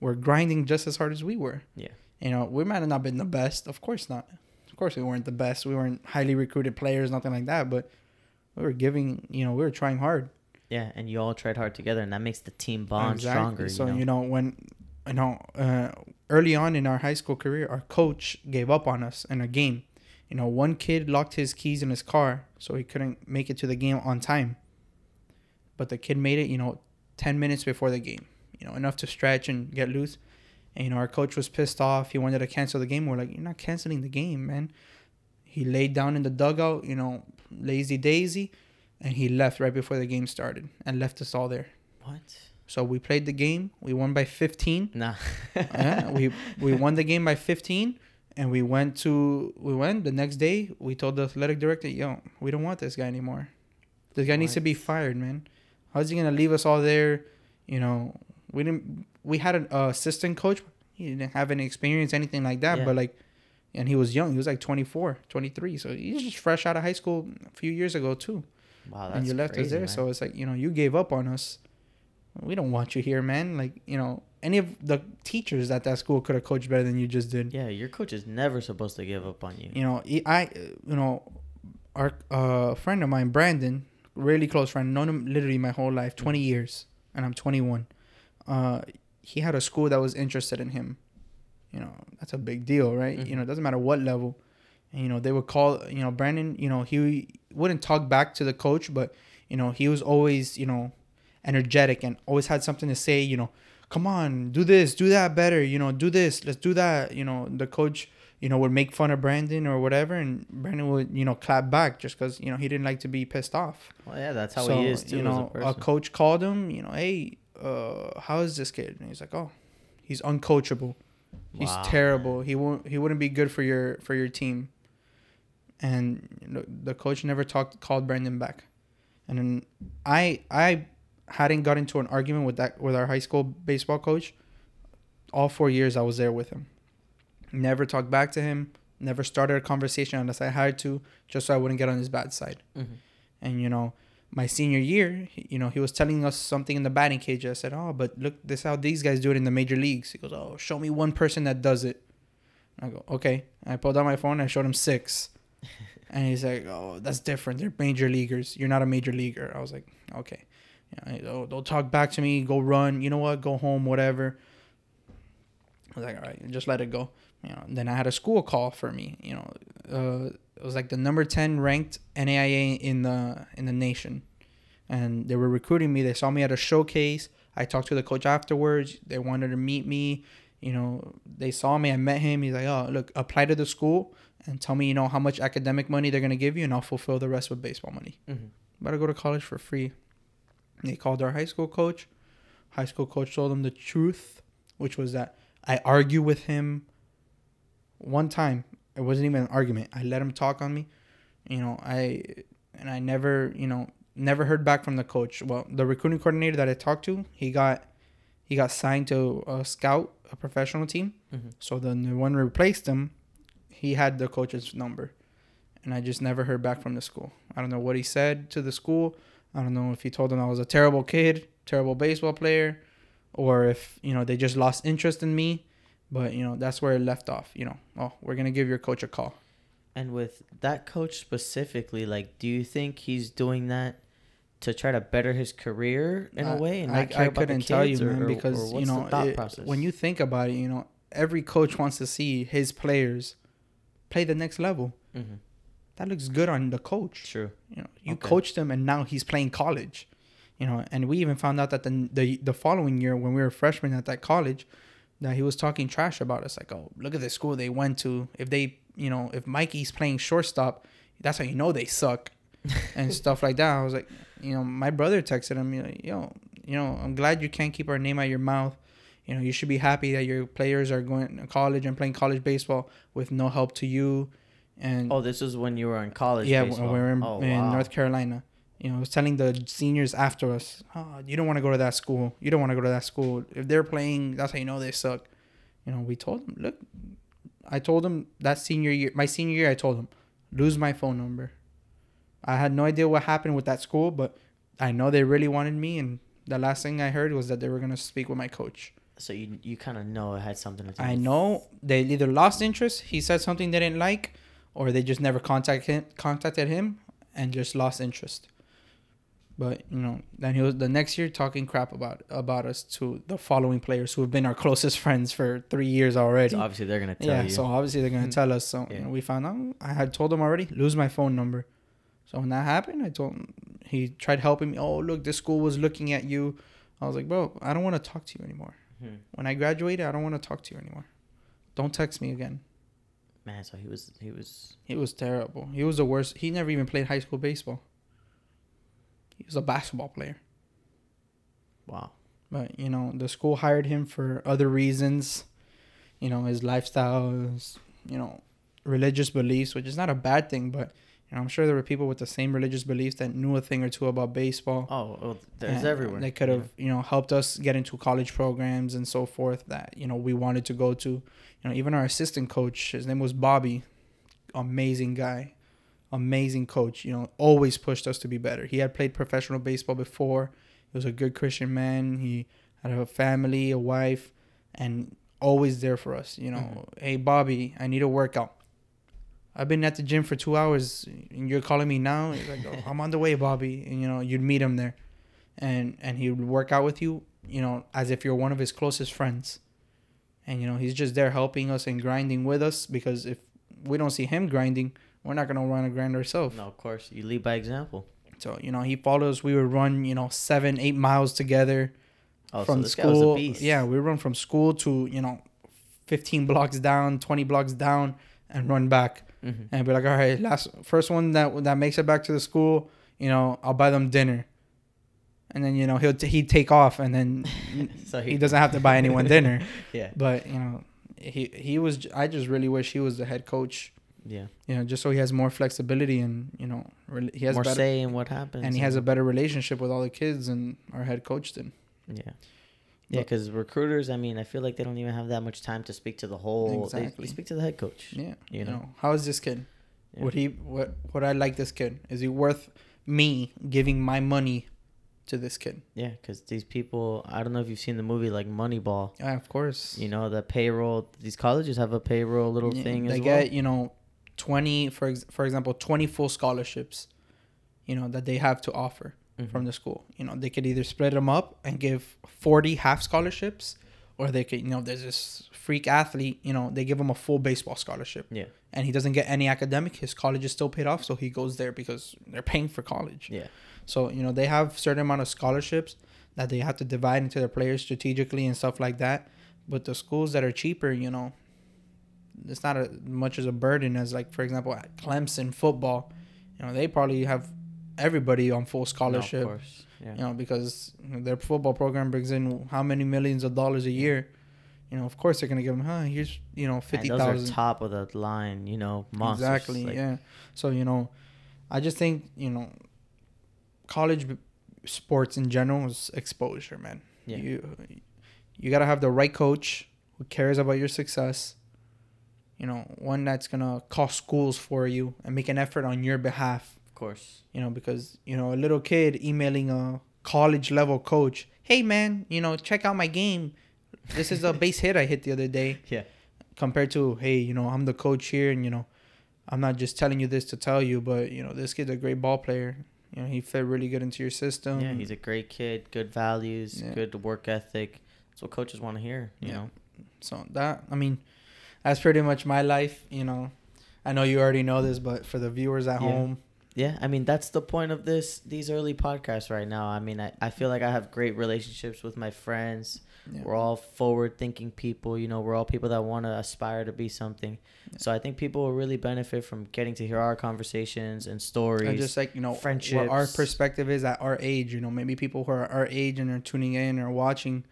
were grinding just as hard as we were. Yeah. You know, we might have not been the best, of course not. Of course we weren't the best. We weren't highly recruited players, nothing like that, but we were giving, you know, we were trying hard. Yeah, and you all tried hard together, and that makes the team bond stronger. So, you know? you know, when you know, uh, early on in our high school career, our coach gave up on us in a game. You know, one kid locked his keys in his car, so he couldn't make it to the game on time. But the kid made it, you know, 10 minutes before the game, you know, enough to stretch and get loose. And, you know, our coach was pissed off. He wanted to cancel the game. We're like, you're not canceling the game, man. He laid down in the dugout, you know, lazy daisy, and he left right before the game started and left us all there. what? So we played the game. We won by 15. Nah. yeah, we we won the game by 15 and we went to we went. The next day we told the athletic director yo we don't want this guy anymore. This guy needs to be fired man. How's he gonna leave us all there? You know we didn't we had an uh, assistant coach. He didn't have any experience anything like that Yeah. but like and he was young. He was like 24 23 so he's just fresh out of high school a few years ago too. Wow, that's and you left crazy, us there. man. so it's like you know you gave up on us we don't want you here man. Like you know any of the teachers at that school could have coached better than you just did. Yeah, your coach is never supposed to give up on you. you know i you know our uh friend of mine brandon really close friend known him literally my whole life 20 years and i'm 21 uh he had a school that was interested in him. You know that's a big deal right? Mhm. you know it doesn't matter what level. And you know they would call you know brandon you know he wouldn't talk back to the coach but you know he was always you know energetic and always had something to say you know come on do this do that better you know do this let's do that you know the coach you know would make fun of brandon or whatever and brandon would you know clap back just because you know he didn't like to be pissed off Well, yeah, that's how so, he is too. you know, a, a, coach called him. You know, hey, uh, how is this kid? And he's like, oh, he's uncoachable. He's Wow, terrible. He won't. He wouldn't be good for your for your team. And the coach never talked called Brandon back. And then I I hadn't got into an argument with that with our high school baseball coach. All four years I was there with him. Never talked back to him. Never started a conversation unless I had to, just so I wouldn't get on his bad side. Mhm. And you know, my senior year, you know, he was telling us something in the batting cage. I said, "Oh, but look, this how these guys do it in the major leagues." He goes, "Oh, show me one person that does it." I go, "Okay." I pulled out my phone. and I showed him six, and he's like, "Oh, that's different. They're major leaguers. You're not a major leaguer." I was like, "Okay." You know, oh, don't talk back to me. Go run. You know what? Go home. Whatever. I was like, all right, just let it go. You know. Then I had a school call for me. You know, uh, it was like the number ten ranked NAIA in the in the nation, and they were recruiting me. They saw me at a showcase. I talked to the coach afterwards. They wanted to meet me. You know, they saw me. I met him. He's like, oh, look, apply to the school and tell me, you know, how much academic money they're gonna give you, and I'll fulfill the rest with baseball money. Mhm. About to go to college for free. They called our high school coach. High school coach told them the truth, which was that I argue with him one time. It wasn't even an argument. I let him talk on me. You know, I and I never, you know, never heard back from the coach. Well, the recruiting coordinator that I talked to, he got he got signed to a scout, a professional team. Mhm. So then the one replaced him, he had the coach's number. And I just never heard back from the school. I don't know what he said to the school. I don't know if he told them I was a terrible kid, terrible baseball player, or if you know they just lost interest in me. But you know that's where it left off. You know, oh, we're gonna give your coach a call. And with that coach specifically, like, do you think he's doing that to try to better his career in a I- way and I, I couldn't tell you, or- man, because you know it- process? when you think about it, you know every coach wants to see his players play the next level. Mhm. That looks good on the coach. True. You know, you Okay. coached him, and now he's playing college. You know, and we even found out that the the the following year when we were freshmen at that college, that he was talking trash about us. Like, oh, look at the school they went to. If they, you know, if Mikey's playing shortstop, that's how you know they suck, and stuff like that. I was like, you know, my brother texted him, you know, yo, you know, I'm glad you can't keep our name out your mouth. You know, you should be happy that your players are going to college and playing college baseball with no help to you. And Oh, this was when you were in college. yeah, baseball. we were in, oh, in wow. North Carolina. You know, I was telling the seniors after us, oh, you don't want to go to that school. You don't want to go to that school. If they're playing, that's how you know they suck. You know, we told them, look, I told them that senior year, my senior year, I told them, lose my phone number. I had no idea what happened with that school, but I know they really wanted me. And the last thing I heard was that they were going to speak with my coach. So you you kind of know it had something to do. I know they either lost interest, he said something they didn't like, or they just never contact him, contacted him and just lost interest. But you know, then he was the next year talking crap about about us to the following players who have been our closest friends for three years already. So obviously they're gonna tell yeah, you. so obviously they're gonna Mhm. tell us. So Yeah. you know, we found out. I had told him already, lose my phone number. So when that happened, I told him. He tried helping me. Oh, look, this school was looking at you. I was like, bro, I don't want to talk to you anymore. Mhm. When I graduated, I don't want to talk to you anymore. Don't text me again. Man, so he was he was He was terrible. He was the worst. He never even played high school baseball. He was a basketball player. wow. But, you know, the school hired him for other reasons. You know, his lifestyle, his, you know, religious beliefs, which is not a bad thing, but, you know, I'm sure there were people with the same religious beliefs that knew a thing or two about baseball. Oh, well, there's everywhere. They could have, you know, helped us get into college programs and so forth that, you know, we wanted to go to. You know, even our assistant coach, his name was Bobby. Amazing guy. Amazing coach. You know, always pushed us to be better. He had played professional baseball before. He was a good Christian man. He had a family, a wife, and always there for us. You know, Mhm. hey Bobby, I need a workout. I've been at the gym for two hours, and you're calling me now. He's like, oh, I'm on the way, Bobby. And you know, you'd meet him there, and and he would work out with you. You know, as if you're one of his closest friends, and you know, he's just there helping us and grinding with us because if we don't see him grinding, we're not gonna run a grind ourselves. no, of course you lead by example. So you know, he followed us. We would run, you know, seven, eight miles together Oh, from so this guy was a school. beast. Yeah, we run from school to you know, fifteen blocks down, twenty blocks down, and run back. hmm And be like, all right, last first one that that makes it back to the school, you know, I'll buy them dinner. And then you know he'll t- he'd take off, and then So he doesn't have to buy anyone dinner. Yeah. But you know, he he was. I just really wish he was the head coach. Yeah. You know, just so he has more flexibility and you know, rel- he has More better, say in what happens. and he has a better relationship with all the kids and our head coach did. Yeah. Yeah, because recruiters, I mean, I feel like they don't even have that much time to speak to the whole. Exactly. they speak to the head coach. Yeah. You know. know, how is this kid? Yeah. Would he? What? Would I like this kid? Is he worth me giving my money to this kid? Yeah, because these people, I don't know if you've seen the movie like Moneyball. Yeah, of course. You know, the payroll. These colleges have a payroll little Yeah, thing they get well. you know, twenty for ex- for example, twenty full scholarships. You know that they have to offer Mhm. from the school. You know they could either split them up and give forty half scholarships, or they could you know there's this freak athlete. You know they give him a full baseball scholarship. Yeah. And he doesn't get any academic. His college is still paid off, so he goes there because they're paying for college. Yeah. So you know they have certain amount of scholarships that they have to divide into their players strategically and stuff like that. But the schools that are cheaper, you know, it's not as much as a burden as like for example at Clemson football. You know they probably have everybody on full No, scholarship. of course. Yeah. You know because their football program brings in how many millions of dollars a year. You know, of course they're gonna give them. Huh? Here's you know fifty thousand. top of the line. You know, monsters. Exactly. like- yeah. So you know, I just think you know, college b- sports in general is exposure, man. Yeah. You you gotta have the right coach who cares about your success. You know, one that's gonna call schools for you and make an effort on your behalf course. You know, because you know a little kid emailing a college level coach, "Hey man, you know, check out my game. This is a base hit I hit the other day." Yeah. Compared to, "Hey, you know, I'm the coach here, and you know, I'm not just telling you this to tell you, but you know, this kid's a great ball player. You know, he fit really good into your system. yeah, he's a great kid. Good values. Yeah. Good work ethic. That's what coaches want to hear. You Yeah. know. So that I mean, that's pretty much my life. You know, I know you already know this, but for the viewers at Yeah. home, Yeah, I mean that's the point of this these early podcasts right now. I mean, I, I feel like I have great relationships with my friends. yeah, We're all forward thinking people, you know, we're all people that want to aspire to be something. Yeah. So I think people will really benefit from getting to hear our conversations and stories. and just like you know, what our perspective is at our age. You know, maybe people who are our age and are tuning in or watching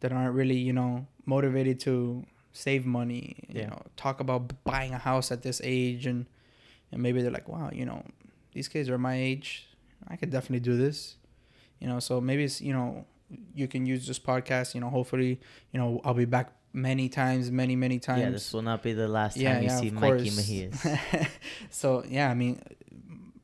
that aren't really you know motivated to save money. You Yeah. know, talk about buying a house at this age, and and maybe they're like, wow, you know, these kids are my age. I could definitely do this. You know, so maybe it's you know you can use this podcast. You know, hopefully, you know, I'll be back many times, many many times. yeah, this will not be the last time Yeah, you yeah, see Mikey. Mejias. so yeah, I mean,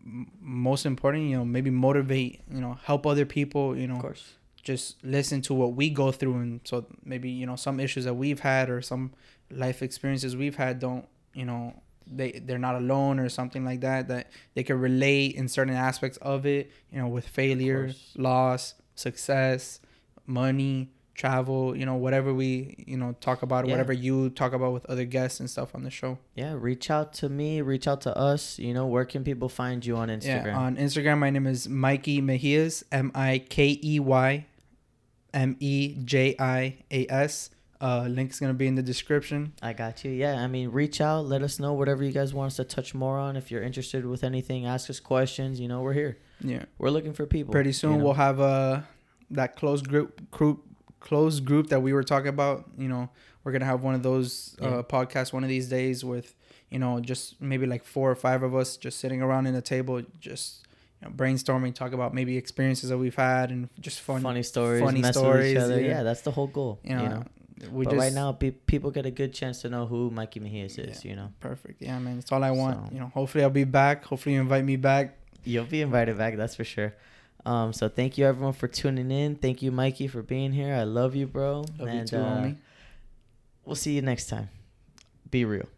m- most important, you know, maybe motivate, you know, help other people, you know, Of course. just listen to what we go through, and so maybe you know some issues that we've had or some life experiences we've had don't, you know, they they're not alone or something like that that they can relate in certain aspects of it, you know, with failure, loss, success, money. Travel, you know, whatever we, you know, talk about, Yeah. whatever you talk about with other guests and stuff on the show. Yeah, reach out to me, reach out to us. You know, where can people find you on Instagram? Yeah, on Instagram, my name is Mikey Mejias, M I K Y M J I A S. Uh, link's gonna be in the description. I got you. Yeah, I mean, reach out, let us know whatever you guys want us to touch more on. If you're interested with anything, ask us questions. You know, we're here. Yeah, We're looking for people. pretty you soon know? we'll have uh that closed group group closed group that we were talking about. You know, we're gonna have one of those Yeah. uh, podcasts one of these days with you know just maybe like four or five of us just sitting around in a table just. You know, brainstorming, talk about maybe experiences that we've had and just fun, funny stories, funny stories, yeah. Yeah. that's the whole goal. you know, you know? We but just right now, pe- people get a good chance to know who Mikey Mejias is. You know, Perfect. Yeah, man. That's all I want. So- You know, hopefully I'll be back. Hopefully you invite me back. you'll be invited back. That's for sure. Um, so thank you everyone for tuning in. Thank you, Mikey, for being here. I love you, bro. Love and you too, uh, homie. we'll see you next time. Be real.